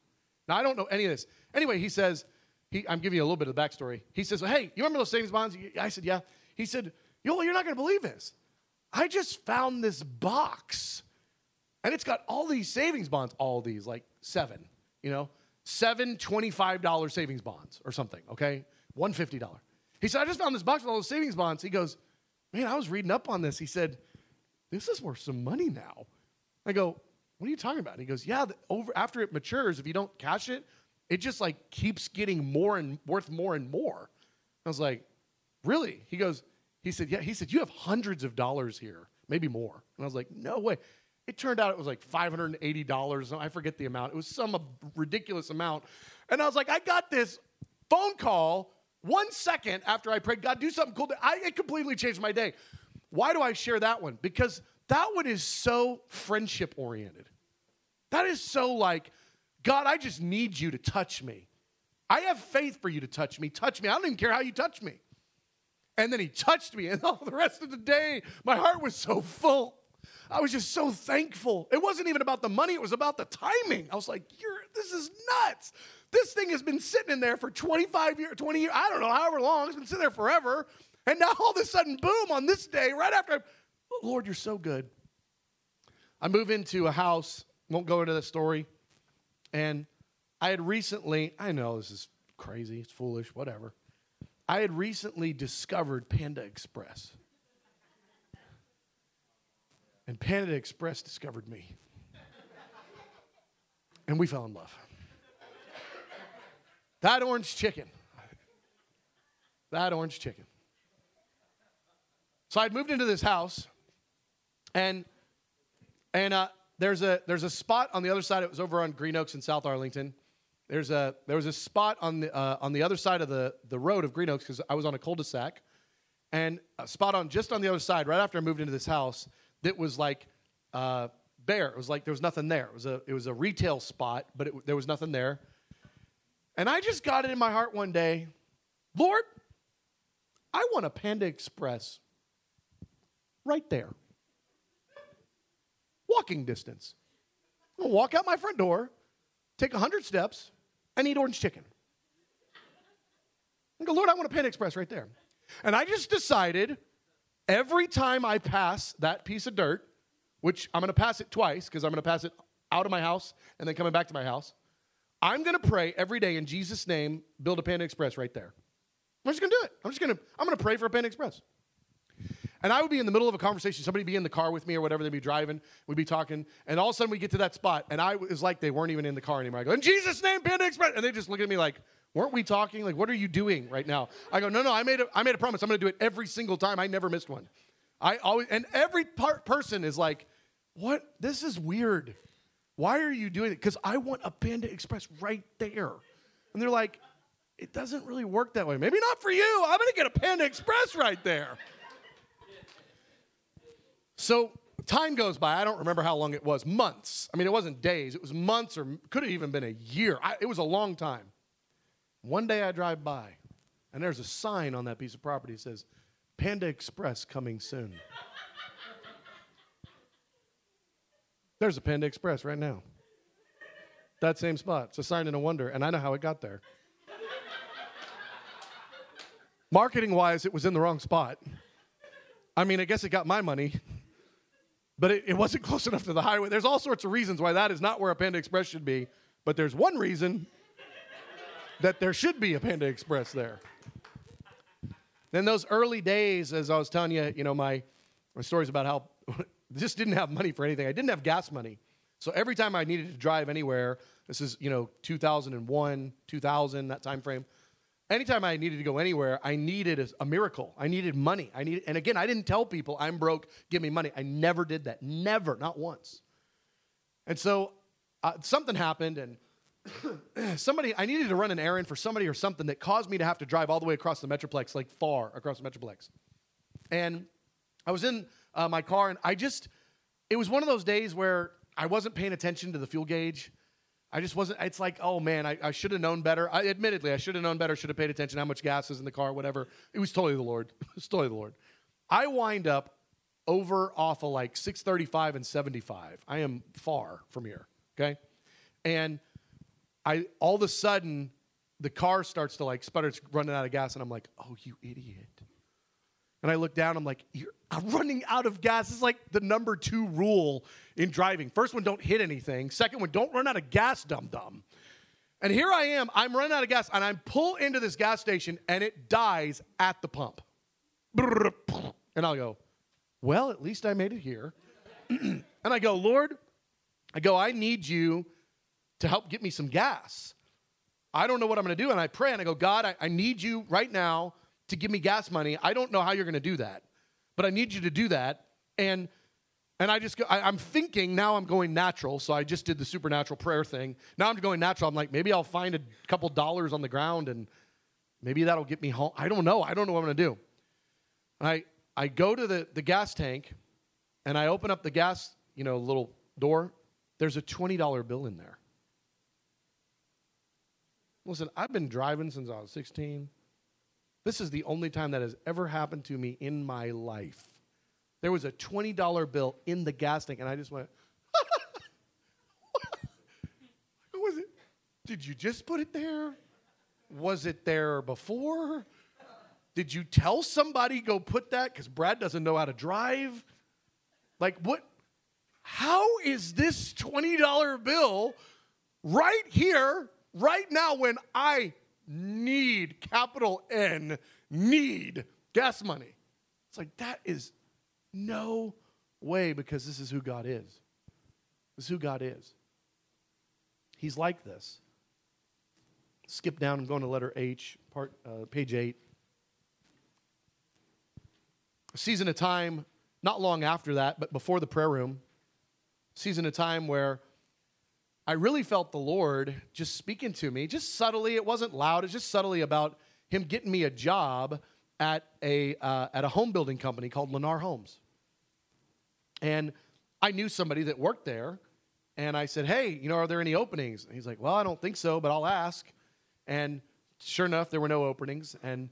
Now, I don't know any of this. Anyway, he says, he, I'm giving you a little bit of the backstory. He says, Hey, you remember those savings bonds? I said, Yeah. He said, Yo, you're not going to believe this. I just found this box, and it's got all these savings bonds, all these, like seven, you know, seven $25 savings bonds or something, okay? $150. He said, I just found this box with all those savings bonds. He goes, man, I was reading up on this. He said, this is worth some money now. I go, what are you talking about? And he goes, yeah, over after it matures, if you don't cash it, it just like keeps getting more and worth more and more. I was like, really? He goes, he said, yeah. He said, you have hundreds of dollars here, maybe more. And I was like, no way. It turned out it was like $580. I forget the amount. It was some ridiculous amount. And I was like, I got this phone call one second after I prayed, God, do something cool. I, it completely changed my day. Why do I share that one? Because that one is so friendship oriented. That is so like, God, I just need you to touch me. I have faith for you to touch me. Touch me. I don't even care how you touch me. And then he touched me, and all the rest of the day, my heart was so full. I was just so thankful. It wasn't even about the money, it was about the timing. I was like, You're, this is nuts. This thing has been sitting in there for 25 years, 20 years, I don't know, however long. It's been sitting there forever. And now all of a sudden, boom, on this day, right after, I, Lord, you're so good. I move into a house, won't go into the story. And I had recently, I know this is crazy, it's foolish, whatever. I had recently discovered Panda Express. And Panda Express discovered me. And we fell in love. That orange chicken. That orange chicken. So I'd moved into this house, and and uh, there's a there's a spot on the other side. It was over on Green Oaks in South Arlington. There's a there was a spot on the uh, on the other side of the the road of Green Oaks because I was on a cul-de-sac, and a spot on just on the other side, right after I moved into this house, that was like uh, bare. It was like there was nothing there. It was a it was a retail spot, but it, there was nothing there. And I just got it in my heart one day, Lord, I want a Panda Express right there. Walking distance. I'm gonna walk out my front door, take 100 steps, and eat orange chicken. And go, Lord, I want a Panda Express right there. And I just decided every time I pass that piece of dirt, which I'm gonna pass it twice because I'm gonna pass it out of my house and then coming back to my house, I'm gonna pray every day in Jesus' name, build a Panda Express right there. I'm just gonna do it. I'm just gonna, I'm gonna pray for a Panda Express. And I would be in the middle of a conversation, somebody be in the car with me or whatever, they'd be driving, we'd be talking, and all of a sudden we get to that spot, and I was like they weren't even in the car anymore. I go, in Jesus' name, Panda Express. And they just look at me like, weren't we talking? Like, what are you doing right now? I go, no, no, I made a, I made a promise. I'm gonna do it every single time. I never missed one. I always, and every part person is like, what? This is weird. Why are you doing it? Because I want a Panda Express right there. And they're like, it doesn't really work that way. Maybe not for you. I'm gonna get a Panda Express right there. So time goes by. I don't remember how long it was. Months. I mean, it wasn't days. It was months or could have even been a year. I, it was a long time. One day I drive by, and there's a sign on that piece of property that says, Panda Express coming soon. There's a Panda Express right now. That same spot. It's a sign and a wonder, and I know how it got there. Marketing wise, it was in the wrong spot. I mean, I guess it got my money, but it, it, wasn't close enough to the highway. There's all sorts of reasons why that is not where a Panda Express should be, but there's one reason that there should be a Panda Express there. Then those early days, as I was telling you, you know, my, my stories about how just didn't have money for anything. I didn't have gas money. So every time I needed to drive anywhere, this is, you know, 2001, 2000, that time frame, anytime I needed to go anywhere, I needed a, a, miracle. I needed money. I needed, and again, I didn't tell people I'm broke, give me money. I never did that. Never, not once. And so uh, something happened, and somebody, I needed to run an errand for somebody or something that caused me to have to drive all the way across the Metroplex, like far across the Metroplex. And I was in uh, my car, and I just, it was one of those days where I wasn't paying attention to the fuel gauge. I just wasn't, it's like, oh man, I, I should have known better. I, admittedly, I should have known better, should have paid attention how much gas is in the car, whatever. It was totally the Lord. it was totally the Lord. I wind up over off of like 635 and 75. I am far from here, okay? And I all of a sudden the car starts to like sputter, it's running out of gas, and I'm like, oh, you idiot. And I look down, I'm like, I'm uh, running out of gas. Is like the number two rule in driving. First one, don't hit anything. Second one, don't run out of gas, dum dum. And here I am, I'm running out of gas, and I'm pull into this gas station, and it dies at the pump. And I'll go, well, at least I made it here. and I go, Lord, I go, I need you to help get me some gas. I don't know what I'm going to do. And I pray and I go, God, I, I need you right now to give me gas money. I don't know how you're going to do that, but I need you to do that. And and I just go, I, am thinking now I'm going natural. So I just did the supernatural prayer thing. Now I'm going natural. I'm like, maybe I'll find a couple dollars on the ground and maybe that'll get me home. I don't know. I don't know what I'm going to do. I, I go to the, the gas tank and I open up the gas, you know, little door. There's a $20 bill in there. Listen, I've been driving since I was 16. This is the only time that has ever happened to me in my life. There was a $20 bill in the gas tank, and I just went, What was it? Did you just put it there? Was it there before? Did you tell somebody go put that because Brad doesn't know how to drive? Like, what? How is this $20 bill right here, right now, when I need, capital N, need gas money? It's like, that is no way because this is who God is. This is who God is. He's like this. Skip down, I'm going to letter H, part, uh, page 8. A season of time, not long after that, but before the prayer room, season of time where I really felt the Lord just speaking to me, just subtly. It wasn't loud, it's just subtly about Him getting me a job at a, uh, at a home building company called Lennar Homes. And I knew somebody that worked there. And I said, Hey, you know, are there any openings? And he's like, Well, I don't think so, but I'll ask. And sure enough, there were no openings. And,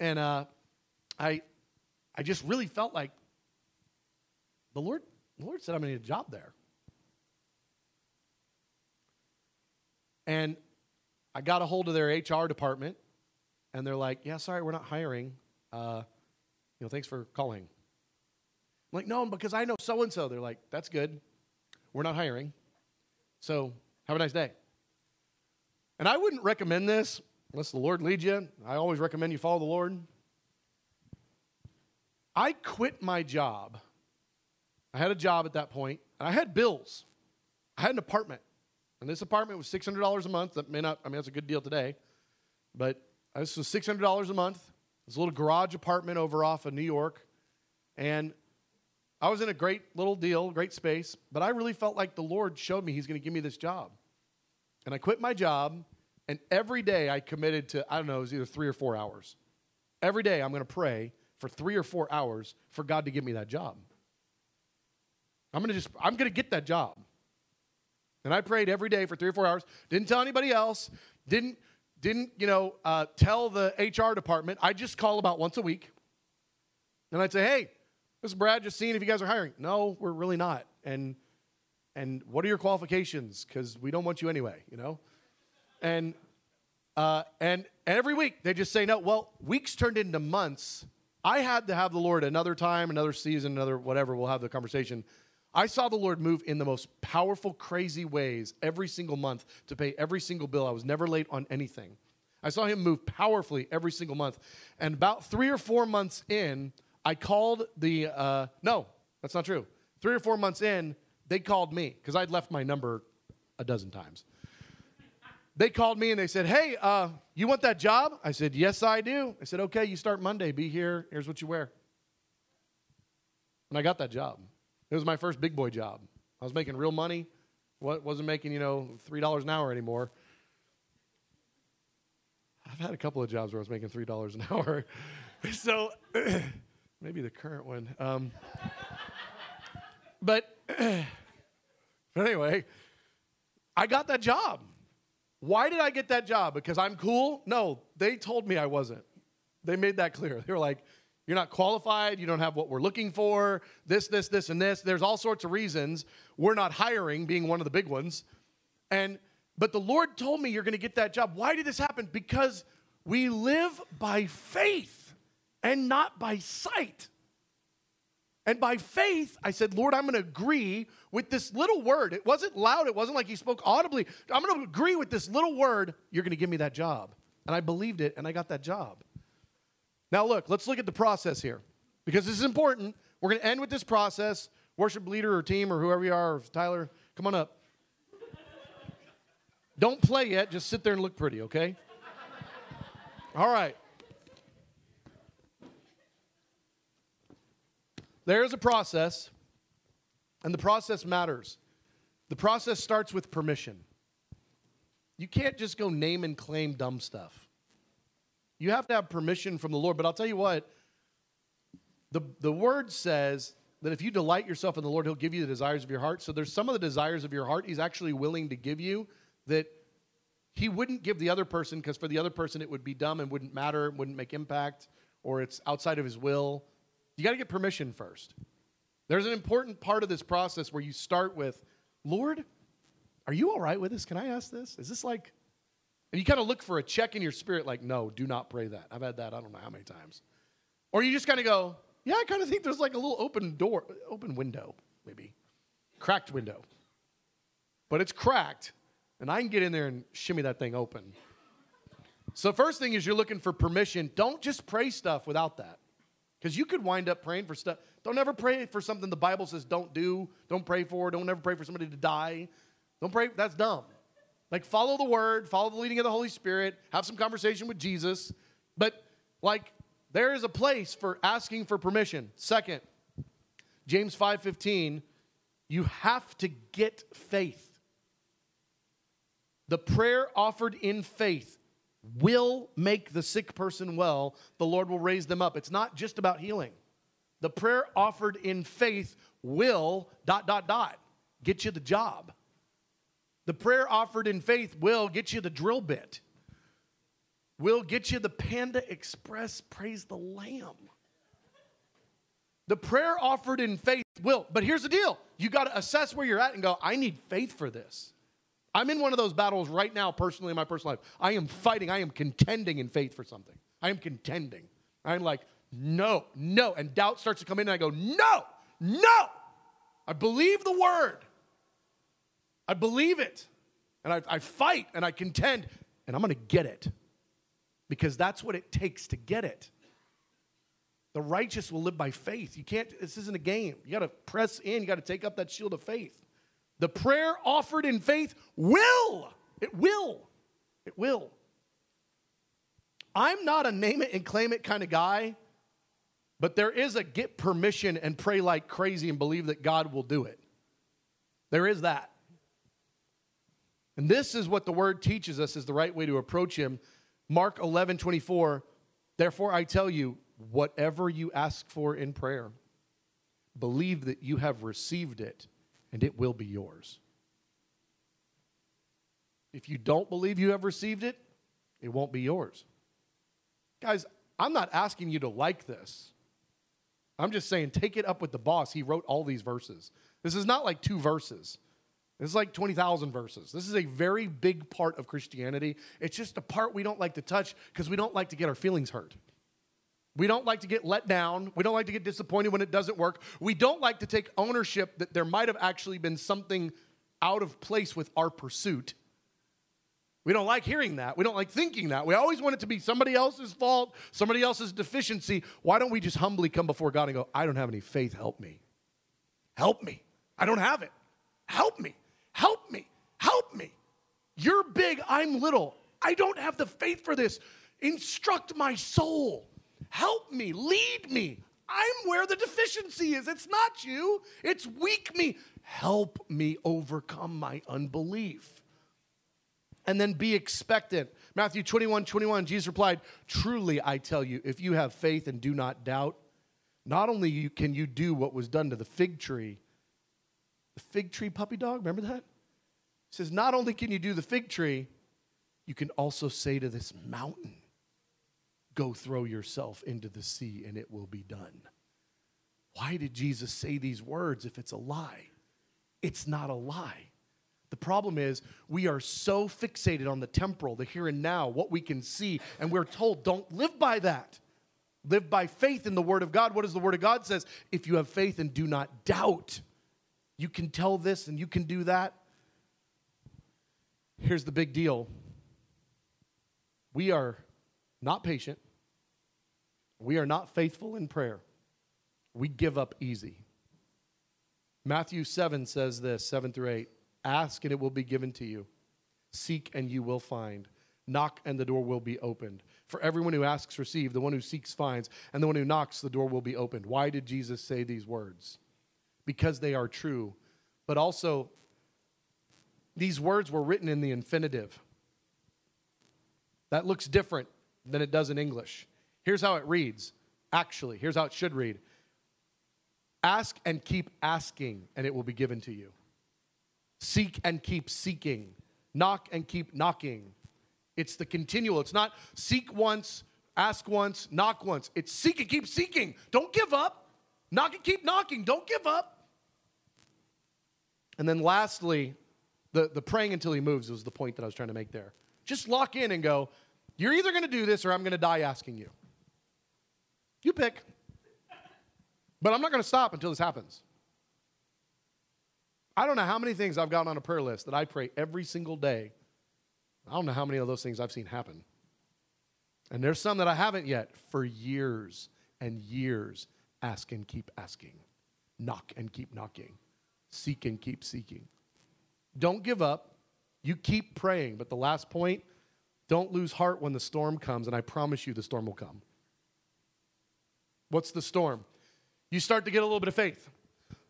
and uh, I, I just really felt like the Lord, the Lord said I'm going to need a job there. And I got a hold of their HR department, and they're like, "Yeah, sorry, we're not hiring. Uh, you know, thanks for calling." I'm like, "No, because I know so and so." They're like, "That's good. We're not hiring. So have a nice day." And I wouldn't recommend this unless the Lord leads you. I always recommend you follow the Lord. I quit my job. I had a job at that point, and I had bills. I had an apartment. And this apartment was $600 a month. That may not, I mean, that's a good deal today. But uh, this was $600 a month. A little garage apartment over off of New York. And I was in a great little deal, great space. But I really felt like the Lord showed me He's going to give me this job. And I quit my job. And every day I committed to, I don't know, it was either three or four hours. Every day I'm going to pray for three or four hours for God to give me that job. I'm going to just, I'm going to get that job. And I prayed every day for three or four hours. Didn't tell anybody else. Didn't, didn't you know, uh, tell the HR department. I just call about once a week. And I'd say, hey, this is Brad, just seeing if you guys are hiring. No, we're really not. And, and what are your qualifications? Because we don't want you anyway, you know? And, uh, and every week they just say no. Well, weeks turned into months. I had to have the Lord another time, another season, another whatever. We'll have the conversation. I saw the Lord move in the most powerful, crazy ways every single month to pay every single bill. I was never late on anything. I saw him move powerfully every single month. And about three or four months in, I called the, uh, no, that's not true. Three or four months in, they called me because I'd left my number a dozen times. They called me and they said, Hey, uh, you want that job? I said, Yes, I do. I said, Okay, you start Monday. Be here. Here's what you wear. And I got that job. It was my first big boy job. I was making real money. wasn't making, you know, $3 an hour anymore. I've had a couple of jobs where I was making $3 an hour. so maybe the current one. Um, but, but anyway, I got that job. Why did I get that job? Because I'm cool? No, they told me I wasn't. They made that clear. They were like, you're not qualified. You don't have what we're looking for. This, this, this, and this. There's all sorts of reasons. We're not hiring, being one of the big ones. And but the Lord told me you're going to get that job. Why did this happen? Because we live by faith and not by sight. And by faith, I said, Lord, I'm going to agree with this little word. It wasn't loud, it wasn't like he spoke audibly. I'm going to agree with this little word. You're going to give me that job. And I believed it, and I got that job. Now, look, let's look at the process here because this is important. We're going to end with this process. Worship leader or team or whoever you are, Tyler, come on up. Don't play yet, just sit there and look pretty, okay? All right. There's a process, and the process matters. The process starts with permission. You can't just go name and claim dumb stuff. You have to have permission from the Lord. But I'll tell you what, the, the word says that if you delight yourself in the Lord, He'll give you the desires of your heart. So there's some of the desires of your heart He's actually willing to give you that he wouldn't give the other person because for the other person it would be dumb and wouldn't matter, wouldn't make impact, or it's outside of his will. You got to get permission first. There's an important part of this process where you start with, Lord, are you all right with this? Can I ask this? Is this like, and you kind of look for a check in your spirit, like, no, do not pray that. I've had that I don't know how many times. Or you just kind of go, yeah, I kind of think there's like a little open door, open window, maybe, cracked window. But it's cracked, and I can get in there and shimmy that thing open. So, first thing is you're looking for permission. Don't just pray stuff without that. Because you could wind up praying for stuff. Don't ever pray for something the Bible says don't do. Don't pray for. Don't ever pray for somebody to die. Don't pray. That's dumb. Like, follow the word, follow the leading of the Holy Spirit, have some conversation with Jesus. But, like, there is a place for asking for permission. Second, James 5:15, you have to get faith. The prayer offered in faith will make the sick person well. The Lord will raise them up. It's not just about healing. The prayer offered in faith will dot dot dot get you the job. The prayer offered in faith will get you the drill bit. Will get you the Panda Express praise the lamb. The prayer offered in faith will. But here's the deal. You got to assess where you're at and go, I need faith for this. I'm in one of those battles right now, personally, in my personal life. I am fighting, I am contending in faith for something. I am contending. I'm like, no, no. And doubt starts to come in, and I go, no, no. I believe the word. I believe it. And I, I fight and I contend, and I'm going to get it because that's what it takes to get it. The righteous will live by faith. You can't, this isn't a game. You got to press in, you got to take up that shield of faith. The prayer offered in faith will. It will. It will. I'm not a name it and claim it kind of guy, but there is a get permission and pray like crazy and believe that God will do it. There is that. And this is what the word teaches us is the right way to approach him. Mark 11, 24. Therefore, I tell you, whatever you ask for in prayer, believe that you have received it and it will be yours. If you don't believe you have received it, it won't be yours. Guys, I'm not asking you to like this. I'm just saying, take it up with the boss. He wrote all these verses. This is not like two verses. This is like 20,000 verses. This is a very big part of Christianity. It's just a part we don't like to touch because we don't like to get our feelings hurt. We don't like to get let down. We don't like to get disappointed when it doesn't work. We don't like to take ownership that there might have actually been something out of place with our pursuit. We don't like hearing that. We don't like thinking that. We always want it to be somebody else's fault, somebody else's deficiency. Why don't we just humbly come before God and go, I don't have any faith. Help me. Help me. I don't have it. Help me. Help me. Help me. You're big. I'm little. I don't have the faith for this. Instruct my soul. Help me, lead me. I'm where the deficiency is. It's not you, it's weak me. Help me overcome my unbelief. And then be expectant. Matthew 21 21, Jesus replied, Truly I tell you, if you have faith and do not doubt, not only can you do what was done to the fig tree, the fig tree puppy dog, remember that? Says, Not only can you do the fig tree, you can also say to this mountain, Go throw yourself into the sea and it will be done. Why did Jesus say these words if it's a lie? It's not a lie. The problem is we are so fixated on the temporal, the here and now, what we can see, and we're told don't live by that. Live by faith in the Word of God. What does the Word of God says? If you have faith and do not doubt, you can tell this and you can do that. Here's the big deal. We are not patient. We are not faithful in prayer. We give up easy. Matthew 7 says this 7 through 8 Ask and it will be given to you, seek and you will find, knock and the door will be opened. For everyone who asks, receive, the one who seeks, finds, and the one who knocks, the door will be opened. Why did Jesus say these words? Because they are true, but also these words were written in the infinitive. That looks different than it does in English. Here's how it reads. Actually, here's how it should read Ask and keep asking, and it will be given to you. Seek and keep seeking. Knock and keep knocking, It's the continual. It's not seek once, ask once, knock once. It's seek and keep seeking. Don't give up. Knock and keep knocking. Don't give up. And then lastly, the, the praying until he moves was the point that I was trying to make there. Just lock in and go, you're either going to do this or I'm going to die asking you. You pick. But I'm not going to stop until this happens. I don't know how many things I've got on a prayer list that I pray every single day. I don't know how many of those things I've seen happen. And there's some that I haven't yet for years and years. Ask and keep asking, knock and keep knocking, seek and keep seeking. Don't give up. You keep praying. But the last point don't lose heart when the storm comes, and I promise you the storm will come. What's the storm? You start to get a little bit of faith.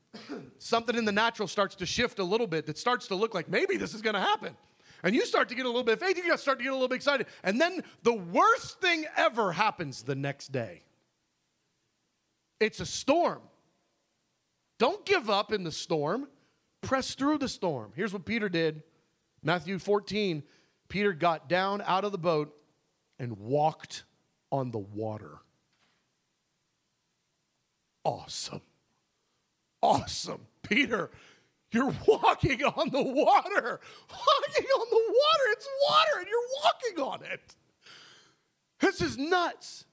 Something in the natural starts to shift a little bit that starts to look like maybe this is going to happen. And you start to get a little bit of faith, you start to get a little bit excited. And then the worst thing ever happens the next day it's a storm. Don't give up in the storm, press through the storm. Here's what Peter did Matthew 14 Peter got down out of the boat and walked on the water. Awesome. Awesome. Peter, you're walking on the water. Walking on the water. It's water and you're walking on it. This is nuts.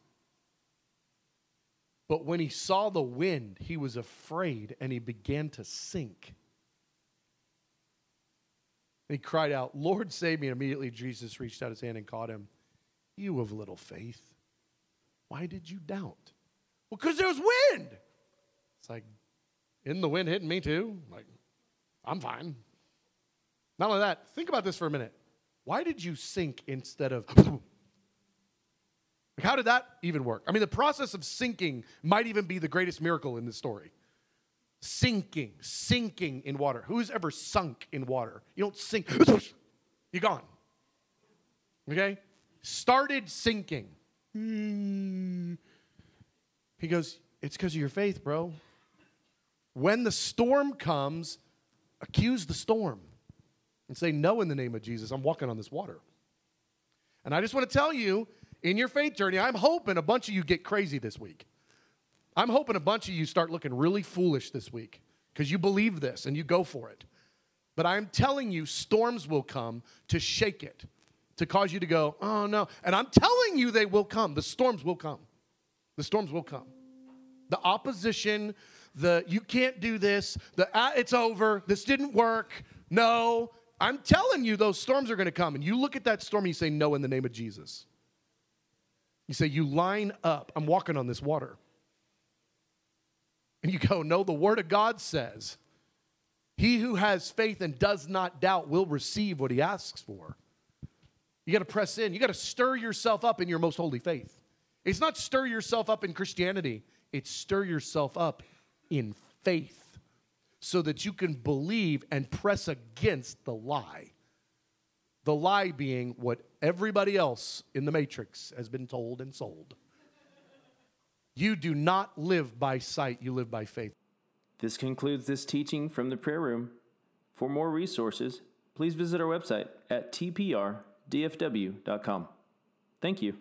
But when he saw the wind, he was afraid and he began to sink. And he cried out, Lord, save me. And immediately Jesus reached out his hand and caught him. You of little faith, why did you doubt? Well, because there was wind. It's like, isn't the wind hitting me too? Like, I'm fine. Not only that, think about this for a minute. Why did you sink instead of. like, how did that even work? I mean, the process of sinking might even be the greatest miracle in this story. Sinking, sinking in water. Who's ever sunk in water? You don't sink, you're gone. Okay? Started sinking. Hmm. He goes, It's because of your faith, bro. When the storm comes, accuse the storm and say, No, in the name of Jesus, I'm walking on this water. And I just want to tell you, in your faith journey, I'm hoping a bunch of you get crazy this week. I'm hoping a bunch of you start looking really foolish this week because you believe this and you go for it. But I'm telling you, storms will come to shake it, to cause you to go, oh no. And I'm telling you, they will come. The storms will come. The storms will come. The opposition, the you can't do this, the ah, it's over, this didn't work, no. I'm telling you, those storms are going to come. And you look at that storm and you say, no, in the name of Jesus. You say, you line up. I'm walking on this water. And you go, no, the word of God says, he who has faith and does not doubt will receive what he asks for. You got to press in. You got to stir yourself up in your most holy faith. It's not stir yourself up in Christianity, it's stir yourself up in faith so that you can believe and press against the lie. The lie being what everybody else in the matrix has been told and sold. You do not live by sight, you live by faith. This concludes this teaching from the prayer room. For more resources, please visit our website at tprdfw.com. Thank you.